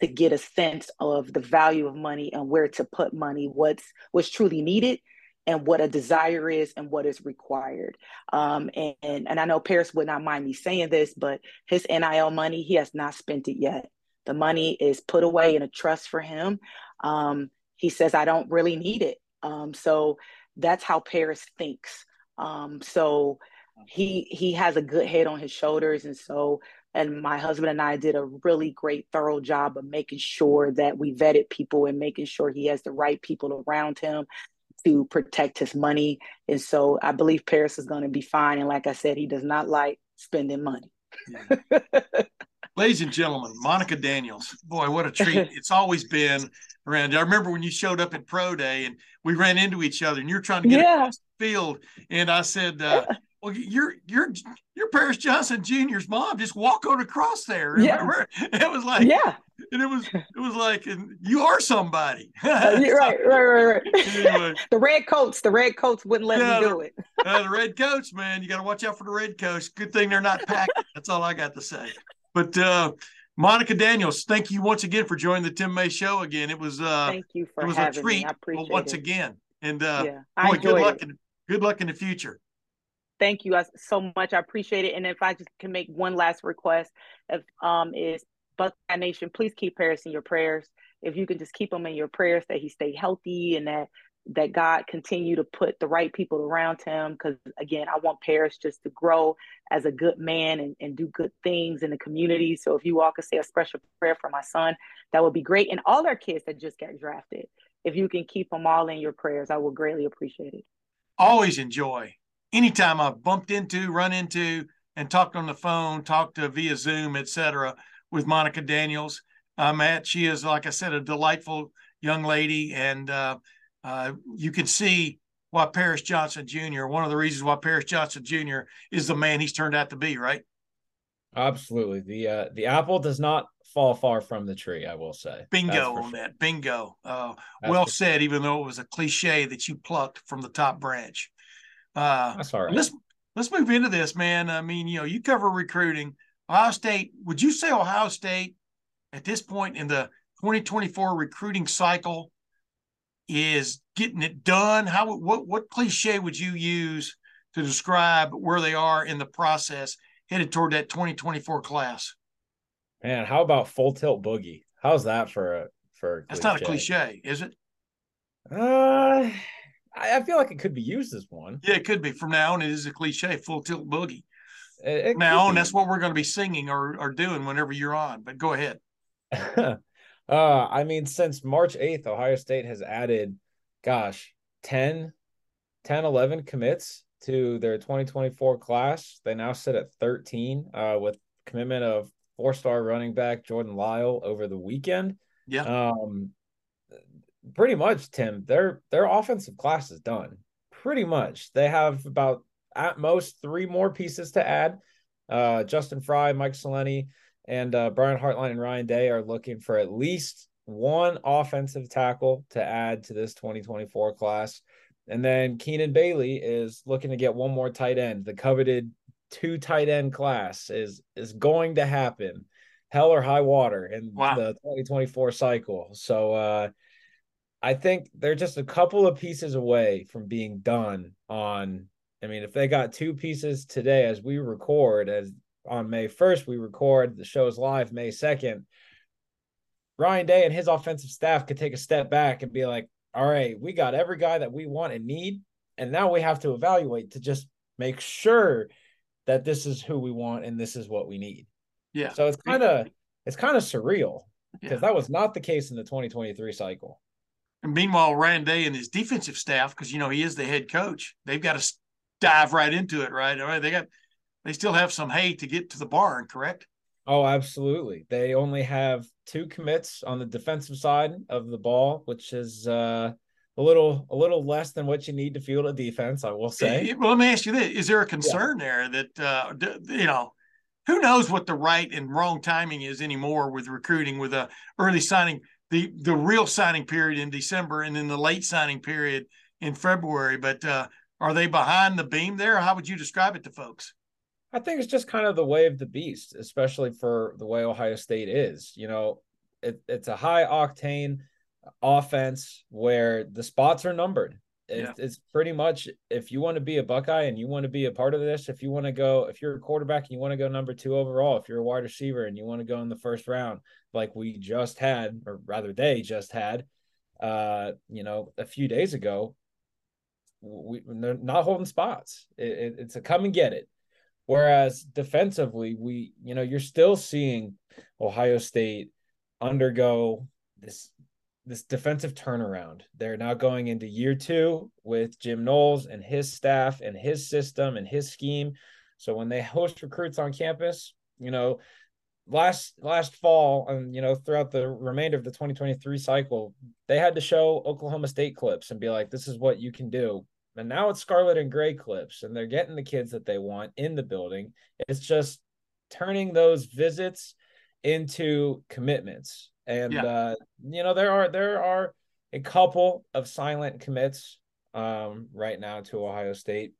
to get a sense of the value of money and where to put money what's what's truly needed and what a desire is and what is required. Um and and i know paris would not mind me saying this but his nil money he has not spent it yet. The money is put away in a trust for him. Um he says i don't really need it. Um so that's how Paris thinks. Um, so he he has a good head on his shoulders, and so and my husband and I did a really great, thorough job of making sure that we vetted people and making sure he has the right people around him to protect his money. And so I believe Paris is going to be fine. And like I said, he does not like spending money. Yeah. [LAUGHS] Ladies and gentlemen, Monica Daniels. Boy, what a treat. [LAUGHS] it's always been around. I remember when you showed up at Pro Day and we ran into each other and you're trying to get Yeah. across the field. And I said, uh, well, you're you're you're Paris Johnson Jr.'s mom. Just walk on across there. Yeah. [LAUGHS] It was like, yeah. and it was it was like, and you are somebody. [LAUGHS] Uh, right, right, right, right. Anyway. [LAUGHS] the red coats, the red coats wouldn't let Yeah, me do it. uh, the red coats, man. You got to watch out for the red coats. Good thing they're not packing. That's all I got to say. But uh, Monica Daniels, thank you once again for joining the Tim May Show again. It was uh, Thank you for it was a treat me. I appreciate once it. again. And uh, yeah, I boy, good luck it. in good luck in the future. Thank you guys so much. I appreciate it. And if I just can make one last request, if um is Buckeye Nation, please keep Paris in your prayers. If you can just keep him in your prayers that he stay healthy and that that God continue to put the right people around him. Because again, I want Paris just to grow as a good man and, and do good things in the community. So if you all could say a special prayer for my son, that would be great. And all our kids that just got drafted, if you can keep them all in your prayers, I will greatly appreciate it. Always enjoy. Anytime I've bumped into, run into, and talked on the phone, talked to via Zoom, etc., with Monica Daniels. Uh, Matt, she is, like I said, a delightful young lady, and uh, uh, you can see why Paris Johnson Jr. One of the reasons why Paris Johnson Jr. is the man he's turned out to be, right? Absolutely. The uh the apple does not fall far from the tree, I will say. Bingo on sure. that. Bingo. Uh, well for sure. said, even though it was a cliche that you plucked from the top branch. Uh, That's all right. let's let's move into this, man. I mean, you know, you cover recruiting. Ohio State. Would you say Ohio State at this point in the 2024 recruiting cycle is getting it done? How what what cliche would you use to describe where they are in the process headed toward that 2024 class? Man, how about full tilt boogie? How's that for a for a That's not a cliche, is it? Uh I, I feel like it could be used as one. Yeah, it could be. From now on, it is a cliche, full tilt boogie. It, it now on, that's what we're going to be singing or, or doing whenever you're on. But go ahead. [LAUGHS] uh I mean since March 8th Ohio State has added gosh 10 10 11 commits to their 2024 class. They now sit at 13 uh with commitment of four-star running back Jordan Lyle over the weekend. Yeah. Um pretty much Tim their their offensive class is done. Pretty much. They have about at most 3 more pieces to add. Uh Justin Frye, Mike Soleni, and uh, Brian Hartline and Ryan Day are looking for at least one offensive tackle to add to this 2024 class. And then Keenan Bailey is looking to get one more tight end. The coveted two tight end class is is going to happen, hell or high water in Wow. the 2024 cycle. So uh, I think they're just a couple of pieces away from being done on. I mean, if they got two pieces today as we record, as on May 1st, we record the show's live May 2nd. Ryan Day and his offensive staff could take a step back and be like, all right, we got every guy that we want and need. And now we have to evaluate to just make sure that this is who we want and this is what we need. Yeah. So it's kind of it's kind of surreal because Yeah. that was not the case in the 2023 cycle. And meanwhile, Ryan Day and his defensive staff, because you know he is the head coach, they've got to dive right into it, right? All right, they got they still have some hay to get to the barn, correct? Oh, absolutely. They only have two commits on the defensive side of the ball, which is uh, a little a little less than what you need to field a defense, I will say. Well, let me ask you this: Is there a concern there that uh, you know? Who knows what the right and wrong timing is anymore with recruiting, with a early signing, the the real signing period in December, and then the late signing period in February. But uh, are they behind the beam there? How would you describe it to folks? I think it's just kind of the way of the beast, especially for the way Ohio State is. You know, it, it's a high octane offense where the spots are numbered. It's, Yeah. it's pretty much if you want to be a Buckeye and you want to be a part of this, if you want to go, if you're a quarterback and you want to go number two overall, if you're a wide receiver and you want to go in the first round, like we just had, or rather they just had, uh, you know, a few days ago, we they're not holding spots. It, it, it's a come and get it. Whereas defensively, we, you know, you're still seeing Ohio State undergo this this defensive turnaround. They're now going into year two with Jim Knowles and his staff and his system and his scheme. So when they host recruits on campus, you know, last last fall and you know throughout the remainder of the 2023 cycle, they had to show Oklahoma State clips and be like, this is what you can do. And now it's Scarlet and Gray clips, and they're getting the kids that they want in the building. It's just turning those visits into commitments. And yeah. uh, you know, there are there are a couple of silent commits um, right now to Ohio State.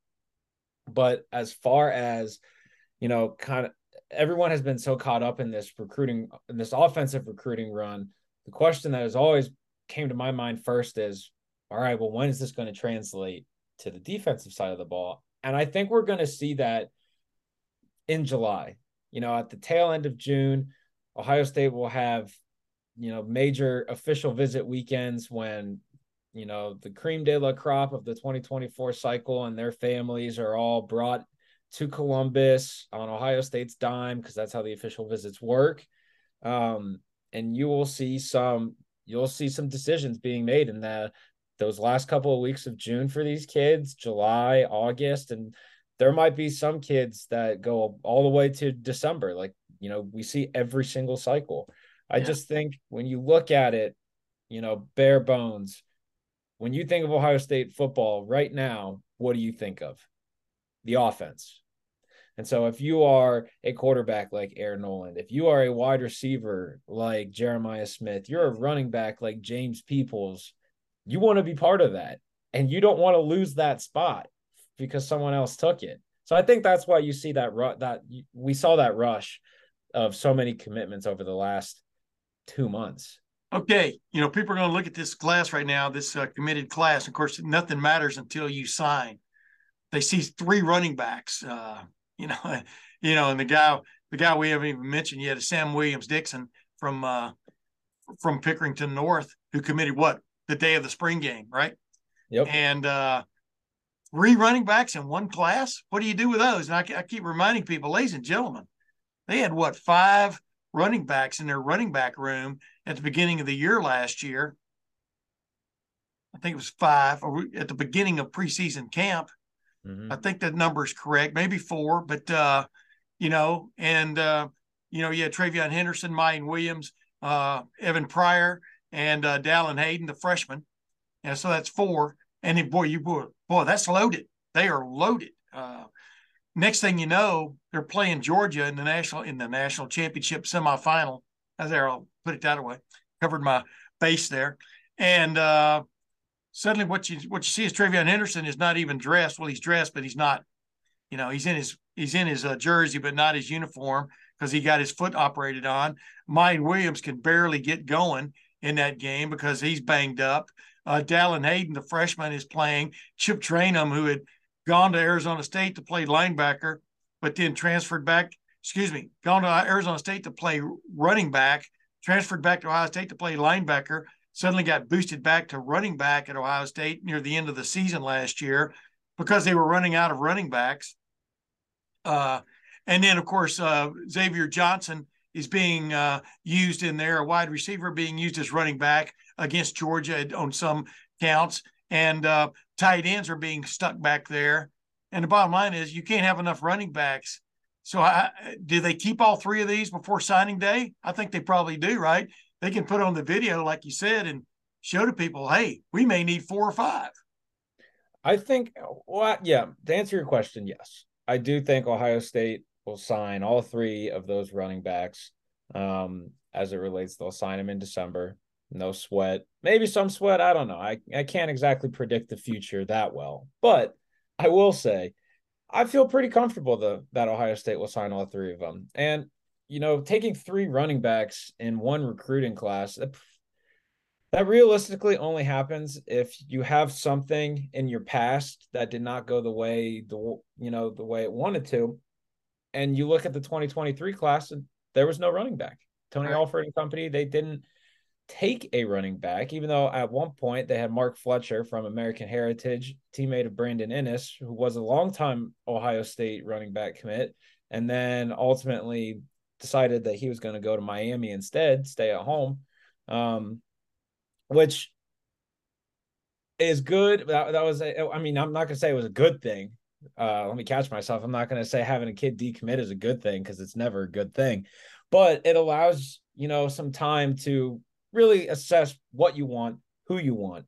But as far as you know, kind of everyone has been so caught up in this recruiting, in this offensive recruiting run. The question that has always came to my mind first is, all right, well, when is this going to translate to the defensive side of the ball? And I think we're going to see that in July. You know, at the tail end of June, Ohio State will have, you know, major official visit weekends when, you know, the cream de la crop of the 2024 cycle and their families are all brought to Columbus on Ohio State's dime because that's how the official visits work. Um, and you will see some you'll see some decisions being made in the those last couple of weeks of June for these kids, July, August, and there might be some kids that go all the way to December. Like, you know, we see every single cycle. I yeah. just think when you look at it, you know, bare bones, when you think of Ohio State football right now, what do you think of? The offense. And so if you are a quarterback like Air Noland, if you are a wide receiver like Jeremiah Smith, you're a running back like James Peoples, you want to be part of that. And you don't want to lose that spot because someone else took it. So I think that's why you see that ru- that we saw that rush of so many commitments over the last two months. Okay, you know people are going to look at this class right now, this uh, committed class. Of course, nothing matters until you sign. They see three running backs, uh, you know, [LAUGHS] you know, and the guy, the guy we haven't even mentioned yet is Sam Williams Dixon from uh, from Pickerington North, who committed what the day of the spring game, right? Yep. And uh, three running backs in one class. What do you do with those? And I, I keep reminding people, ladies and gentlemen, they had what five running backs in their running back room at the beginning of the year last year. I think it was five or at the beginning of preseason camp. Mm-hmm. I think that number is correct, maybe four, but uh, you know, and uh, you know, yeah, TreVeyon Henderson, Miyan Williams, uh, Evan Pryor, and uh, Dallan Hayden, the freshman. And so that's four. And then, boy, you boy, boy, that's loaded. They are loaded. Uh, next thing you know, they're playing Georgia in the national in the national championship semifinal. As there, I'll put it that way. Covered my base there, and uh, suddenly what you what you see is TreVeyon Henderson is not even dressed. Well, he's dressed, but he's not. You know, he's in his he's in his uh, jersey, but not his uniform because he got his foot operated on. Miyan Williams can barely get going in that game because he's banged up. Uh, Dallan Hayden, the freshman, is playing. Chip Trayanum, who had gone to Arizona State to play linebacker, but then transferred back, excuse me, gone to Arizona State to play running back, transferred back to Ohio State to play linebacker, suddenly got boosted back to running back at Ohio State near the end of the season last year because they were running out of running backs. Uh, and then, of course, uh, Xavier Johnson is being uh, used in there, a wide receiver being used as running back against Georgia on some counts, and uh, tight ends are being stuck back there. And the bottom line is, you can't have enough running backs. So, I, do they keep all three of these before signing day? I think they probably do, right? They can put on the video, like you said, and show to people, hey, we may need four or five. I think, well, yeah, to answer your question, yes. I do think Ohio State will sign all three of those running backs. Um, as it relates, they'll sign them in December. No sweat. Maybe some sweat. I don't know. I, I can't exactly predict the future that well. But I will say, I feel pretty comfortable the, that Ohio State will sign all three of them. And, you know, taking three running backs in one recruiting class, that, that realistically only happens if you have something in your past that did not go the way the you know the way it wanted to and you look at the 2023 class, and there was no running back. Tony right. Alford and company, they didn't take a running back, even though at one point they had Mark Fletcher from American Heritage, teammate of Brandon Inniss, who was a longtime Ohio State running back commit, and then ultimately decided that he was going to go to Miami instead, stay at home. Um, which is good. That, that was, a, I mean, I'm not going to say it was a good thing. Uh, let me catch myself. I'm not going to say having a kid decommit is a good thing because it's never a good thing, but it allows, you know, some time to really assess what you want, who you want.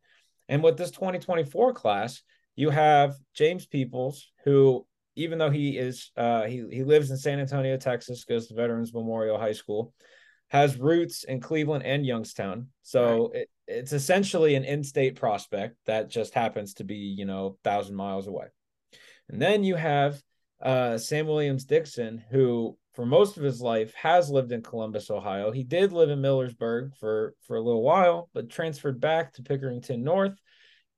And with this 2024 class, you have James Peoples, who, even though he is, uh, he, he lives in San Antonio, Texas, goes to Veterans Memorial High School, has roots in Cleveland and Youngstown. So right. it, it's essentially an in-state prospect that just happens to be, you know, thousand miles away. And then you have uh, Sam Williams Dixon, who for most of his life has lived in Columbus, Ohio. He did live in Millersburg for for a little while, but transferred back to Pickerington North,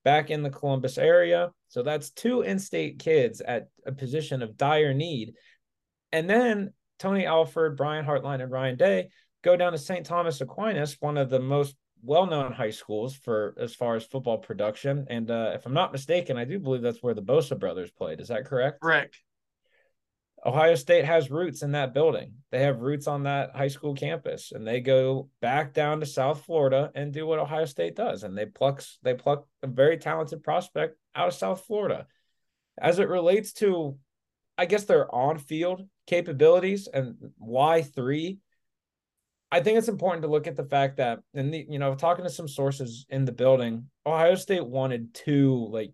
back in the Columbus area. So that's two in-state kids at a position of dire need. And then Tony Alford, Brian Hartline, and Ryan Day go down to St. Thomas Aquinas, one of the most well-known high schools for as far as football production. And uh, if I'm not mistaken, I do believe that's where the Bosa brothers played. Is that correct? Correct. Ohio State has roots in that building. They have roots on that high school campus, and they go back down to South Florida and do what Ohio State does, and they pluck they pluck a very talented prospect out of South Florida. As it relates to, I guess their on-field capabilities and why three I think it's important to look at the fact that, and you know, talking to some sources in the building, Ohio State wanted two like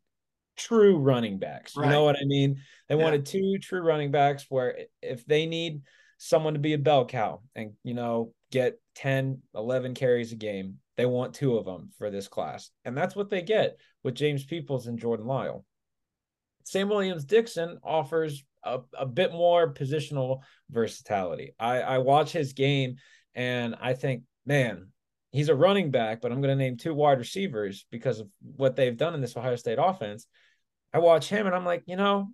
true running backs. Right. You know what I mean? They yeah. wanted two true running backs where if they need someone to be a bell cow and, you know, get 10, 11 carries a game, they want two of them for this class. And that's what they get with James Peoples and Jordan Lyle. Sam Williams Dixon offers a, a bit more positional versatility. I, I watch his game and I think, man, he's a running back, but I'm going to name two wide receivers because of what they've done in this Ohio State offense. I watch him and I'm like, you know,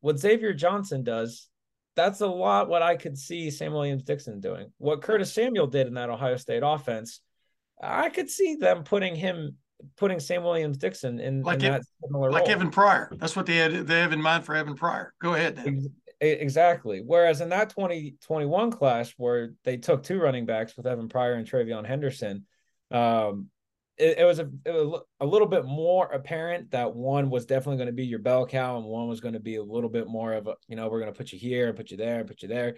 what Xavier Johnson does, that's a lot what I could see Sam Williams Dixon doing. What Curtis Samuel did in that Ohio State offense, I could see them putting him putting Sam Williams Dixon in, like in that similar like role. Evan Pryor. That's what they had they have in mind for Evan Pryor. Go ahead. Dan. Exactly. Whereas in that 2021 class where they took two running backs with Evan Pryor and TreVeyon Henderson, um, it, it, was a, it was a little bit more apparent that one was definitely going to be your bell cow and one was going to be a little bit more of a, you know, we're going to put you here and put you there and put you there.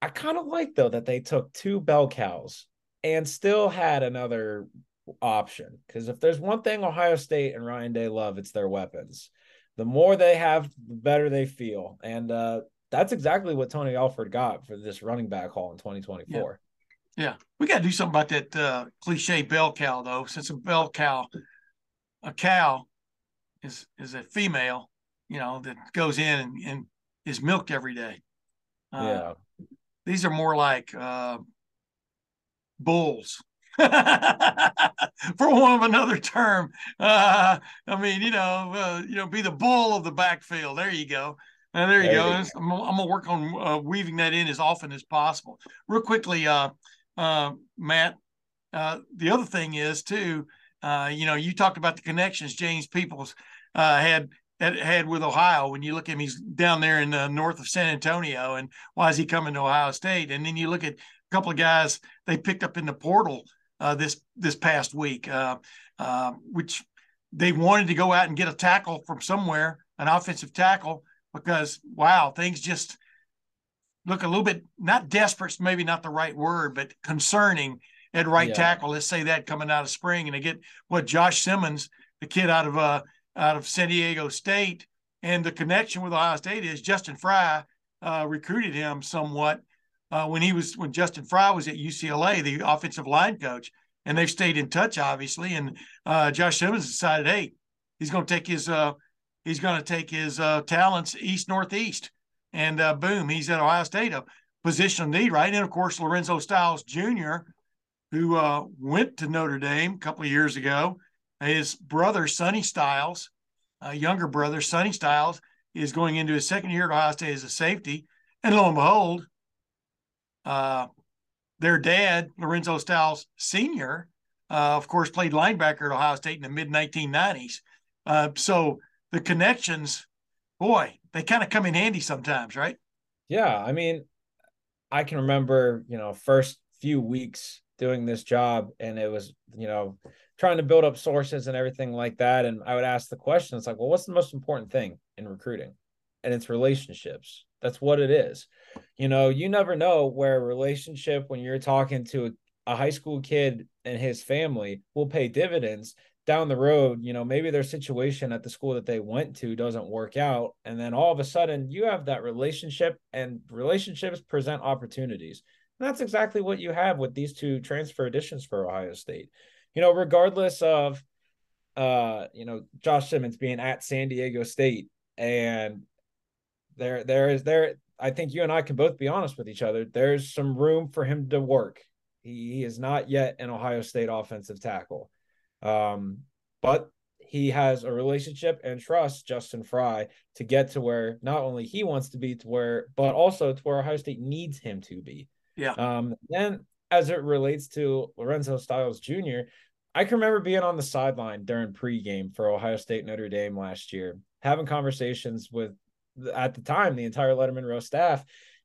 I kind of like though that they took two bell cows and still had another option because if there's one thing Ohio State and Ryan Day love, it's their weapons the more they have, the better they feel. And uh, that's exactly what Tony Alford got for this running back haul in 2024. Yeah, yeah. we got to do something about that uh, cliche bell cow, though. Since a bell cow, a cow is is a female, you know, that goes in and, and is milked every day. Uh, yeah, these are more like uh, bulls [LAUGHS] for one of another term. [LAUGHS] Uh, I mean, you know, uh, you know, be the bull of the backfield. There you go. Uh, there you there go. You I'm, I'm, gonna work on uh, weaving that in as often as possible. Real quickly, uh, uh, Matt. the other thing is too, you know, you talked about the connections James Peoples had had, had with Ohio. When you look at him, he's down there in the north of San Antonio, and why is he coming to Ohio State? And then you look at a couple of guys they picked up in the portal uh, this this past week, uh, uh, which they wanted to go out and get a tackle from somewhere, an offensive tackle, because wow, things just look a little bit not desperate, maybe not the right word, but concerning at right yeah. tackle. Let's say that coming out of spring, and they get what Josh Simmons, the kid out of uh out of San Diego State, and the connection with Ohio State is Justin Frye uh, recruited him somewhat uh, when he was when Justin Frye was at UCLA, the offensive line coach, and they've stayed in touch, obviously. And uh, Josh Simmons decided, hey, he's going to take his uh, he's going to take his uh, talents east northeast, and uh, boom, he's at Ohio State, a position of need, right? And of course, Lorenzo Styles Jr., who uh, went to Notre Dame a couple of years ago, his brother Sonny Styles, younger brother Sonny Styles, is going into his second year at Ohio State as a safety, and lo and behold uh, their dad, Lorenzo Styles Sr., uh, of course, played linebacker at Ohio State in the mid 1990s. Uh, so the connections, boy, they kind of come in handy sometimes, right? Yeah. I mean, I can remember, you know, first few weeks doing this job and it was, you know, trying to build up sources and everything like that. And I would ask the question, it's like, well, what's the most important thing in recruiting? And it's relationships. That's what it is. You know, you never know where a relationship when you're talking to a, a high school kid and his family will pay dividends down the road, you know, maybe their situation at the school that they went to doesn't work out. And then all of a sudden you have that relationship and relationships present opportunities. And that's exactly what you have with these two transfer additions for Ohio State. You know, regardless of uh, you know, Josh Simmons being at San Diego State and there there is there I think you and I can both be honest with each other. There's some room for him to work. He, he is not yet an Ohio State offensive tackle. Um, but he has a relationship and trust Justin Frye to get to where not only he wants to be to where, but also to where Ohio State needs him to be. Yeah. Um, then as it relates to Lorenzo Styles Jr., I can remember being on the sideline during pregame for Ohio State Notre Dame last year, having conversations with at the time the entire Lettermen Row staff,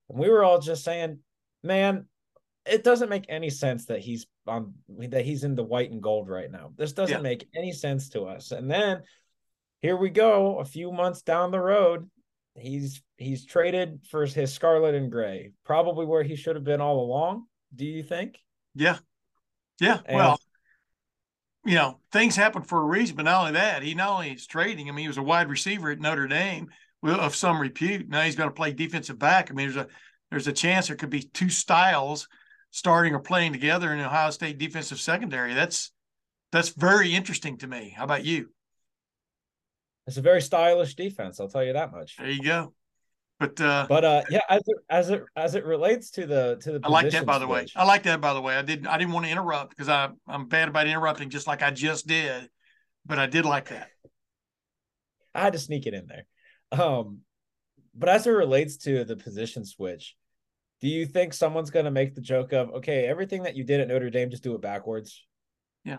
and we were all just saying, "Man, it doesn't make any sense that he's on that he's in the white and gold right now. This doesn't yeah. make any sense to us." And then here we go, a few months down the road, he's he's traded for his scarlet and gray, probably where he should have been all along. Do you think? Yeah, yeah. And, well, you know, things happen for a reason, but not only that, he not only is trading. I mean, he was a wide receiver at Notre Dame of some repute. Now he's going to play defensive back. I mean, there's a there's a chance there could be two styles starting or playing together in Ohio State defensive secondary. That's that's very interesting to me. How about you? It's a very stylish defense. I'll tell you that much. There you go. But uh, but uh, yeah, as it as it as it relates to the to the I like that by the way. I like that by the way. I didn't I didn't want to interrupt because I I'm bad about interrupting, just like I just did. But I did like that. I had to sneak it in there. Um, but as it relates to the position switch, do you think someone's going to make the joke of okay, everything that you did at Notre Dame, just do it backwards? Yeah,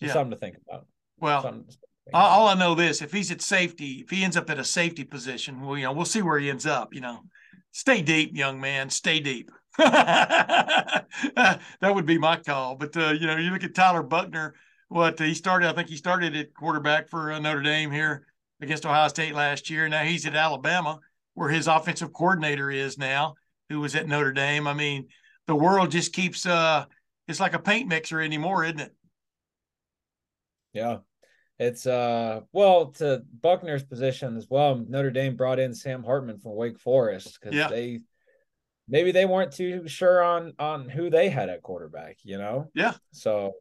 yeah. Something to think about. Well, all I know this: if he's at safety, if he ends up at a safety position, well, you know, we'll see where he ends up. You know, stay deep, young man, stay deep. [LAUGHS] that would be my call. But uh, you know, you look at Tyler Buchner. What he started, I think he started at quarterback for uh, Notre Dame here against Ohio State last year. Now he's at Alabama, where his offensive coordinator is now, who was at Notre Dame. I mean, the world just keeps uh it's like a paint mixer anymore, isn't it? Yeah. It's uh well to Buchner's position as well. Notre Dame brought in Sam Hartman from Wake Forest because yeah. they maybe they weren't too sure on on who they had at quarterback, you know? Yeah. So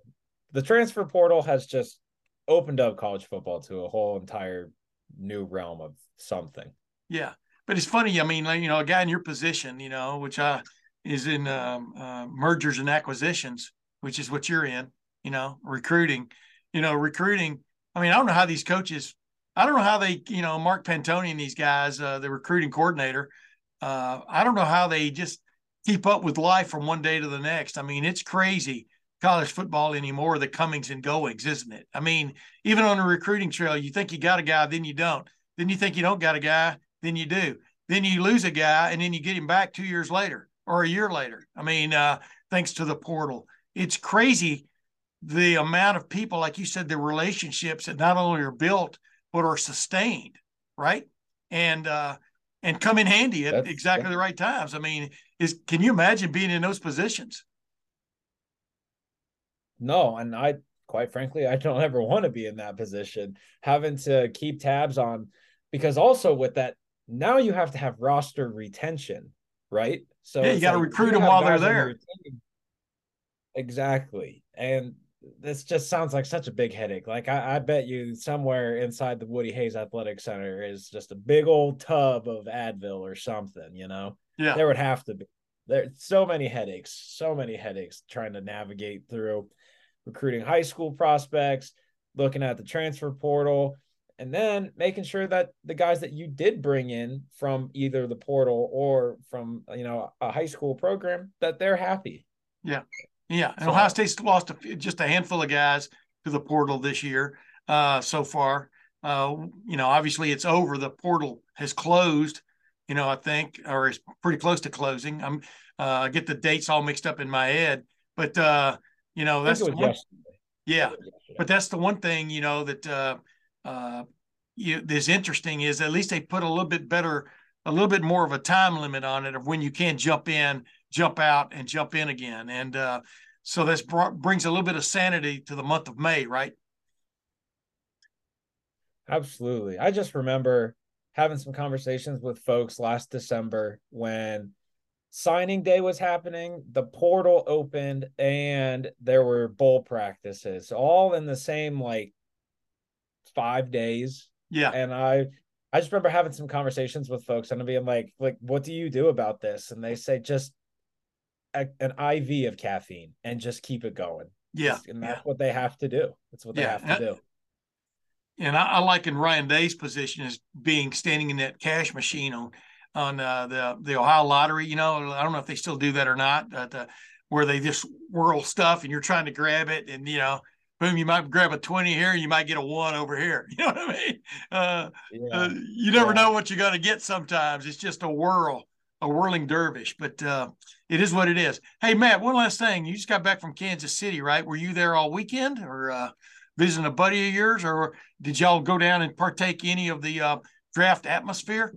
the transfer portal has just opened up college football to a whole entire new realm of something. Yeah. But it's funny, I mean, like, you know, a guy in your position, you know, which uh is in um, uh, mergers and acquisitions, which is what you're in, you know, recruiting. You know, recruiting I mean, I don't know how these coaches, I don't know how they, you know, Mark Pantoni and these guys, uh, the recruiting coordinator, uh, I don't know how they just keep up with life from one day to the next. I mean, it's crazy college football anymore, the comings and goings, isn't it? I mean, even on a recruiting trail, you think you got a guy, then you don't. Then you think you don't got a guy, then you do. Then you lose a guy, and then you get him back two years later or a year later. I mean, uh, thanks to the portal. It's crazy the amount of people, like you said, the relationships that not only are built but are sustained, right? And uh, and come in handy at That's, exactly the right times. I mean, is can you imagine being in those positions? No, and I quite frankly, I don't ever want to be in that position, having to keep tabs on because also with that, now you have to have roster retention, right? So yeah, you got to like, recruit them while they're there. Exactly. And this just sounds like such a big headache. Like I, I, bet you somewhere inside the Woody Hayes Athletic Center is just a big old tub of Advil or something, you know? Yeah. There would have to be. There's so many headaches, so many headaches trying to navigate through recruiting high school prospects, looking at the transfer portal, and then making sure that the guys that you did bring in from either the portal or from you know a high school program that they're happy. Yeah. Yeah, and so, Ohio State's lost a, just a handful of guys to the portal this year uh, so far. Uh, you know, obviously it's over. The portal has closed. You know, I think, or is pretty close to closing. I'm uh, I get the dates all mixed up in my head, But uh, you know, that's one, yeah. But that's the one thing you know that uh, uh, you, interesting is at least they put a little bit better, a little bit more of a time limit on it of when you can jump in, jump out, and jump in again. And uh, so this br- brings a little bit of sanity to the month of May, right? Absolutely. I just remember having some conversations with folks last December when signing day was happening, the portal opened, and there were bowl practices all in the same like five days. Yeah. And I I just remember having some conversations with folks and being like, like, what do you do about this? And they say just a, an IV of caffeine and just keep it going. Yeah. And that's yeah. what they have to do. That's what they have to do. And I, I like in Ryan Day's position as being standing in that cash machine on on uh, the the Ohio Lottery. You know, I don't know if they still do that or not, but uh, where they just whirl stuff and you're trying to grab it, and you know, boom, you might grab a twenty here, and you might get a one over here. [LAUGHS] You know what I mean? Uh, yeah. uh, you never yeah. know what you're going to get. Sometimes it's just a whirl, a whirling dervish. But uh, it is what it is. Hey, Matt, one last thing. You just got back from Kansas City, right? Were you there all weekend, or uh, visiting a buddy of yours, or did y'all go down and partake any of the uh, draft atmosphere?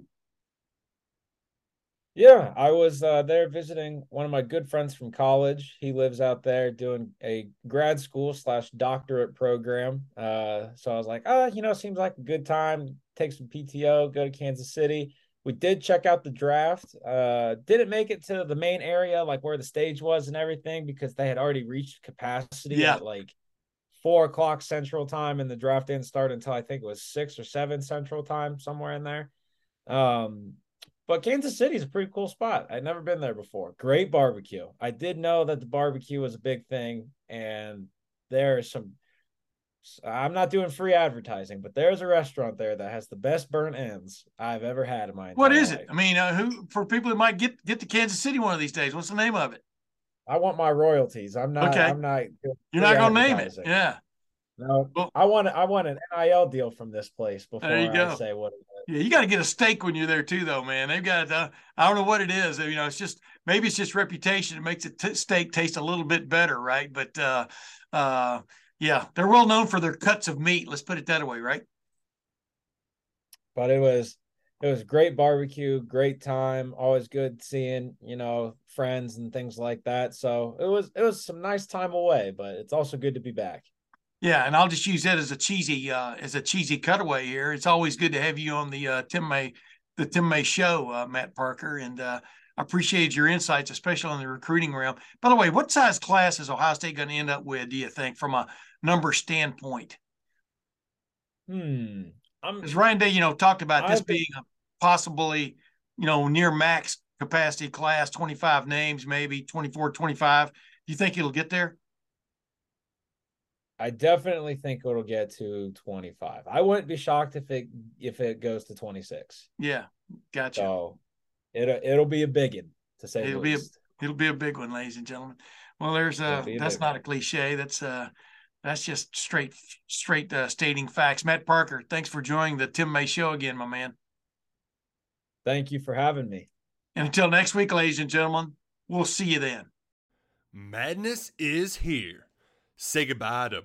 Yeah, I was uh, there visiting one of my good friends from college. He lives out there doing a grad school slash doctorate program. Uh, so I was like, oh, you know, seems like a good time. Take some PTO, go to Kansas City. We did check out the draft. Uh, didn't make it to the main area, like where the stage was and everything, because they had already reached capacity yeah. at like four o'clock central time, and the draft didn't start until I think it was six or seven central time, somewhere in there. Um, but Kansas City is a pretty cool spot. I'd never been there before. Great barbecue. I did know that the barbecue was a big thing, and there's some. I'm not doing free advertising, but there's a restaurant there that has the best burnt ends I've ever had in my. What is life. it? I mean, uh, who for people that might get get to Kansas City one of these days? What's the name of it? I want my royalties. I'm not. Okay. I'm not. You're not gonna name it. Yeah. No, well, I want I want an NIL deal from this place before I say what. Yeah, you got to get a steak when you're there too, though, man. They've got uh, I don't know what it is. You know, it's just maybe it's just reputation. It makes a t- steak taste a little bit better, right? But uh, uh, yeah, they're well known for their cuts of meat. Let's put it that way, right? But it was it was great barbecue, great time. Always good seeing you know friends and things like that. So it was it was some nice time away, but it's also good to be back. Yeah, and I'll just use that as a cheesy uh, as a cheesy cutaway here. It's always good to have you on the uh, Tim May the Tim May show, uh, Matt Parker, and uh, I your insights, especially on the recruiting realm. By the way, what size class is Ohio State going to end up with? Do you think, from a number standpoint? Hmm. As Ryan Day, you know, talked about this being a possibly, you know, near max capacity class, 25 names, maybe 24, 25. Do you think it'll get there? I definitely think it'll get to 25. I wouldn't be shocked if it if it goes to 26. Yeah, gotcha. So it'll it'll be a big one to say. It'll be least. a it'll be a big one, ladies and gentlemen. Well, there's uh that's not one. a cliche. That's uh that's just straight straight uh, stating facts. Matt Parker, thanks for joining the Tim May Show again, my man. Thank you for having me. And until next week, ladies and gentlemen, we'll see you then. Madness is here. Say goodbye to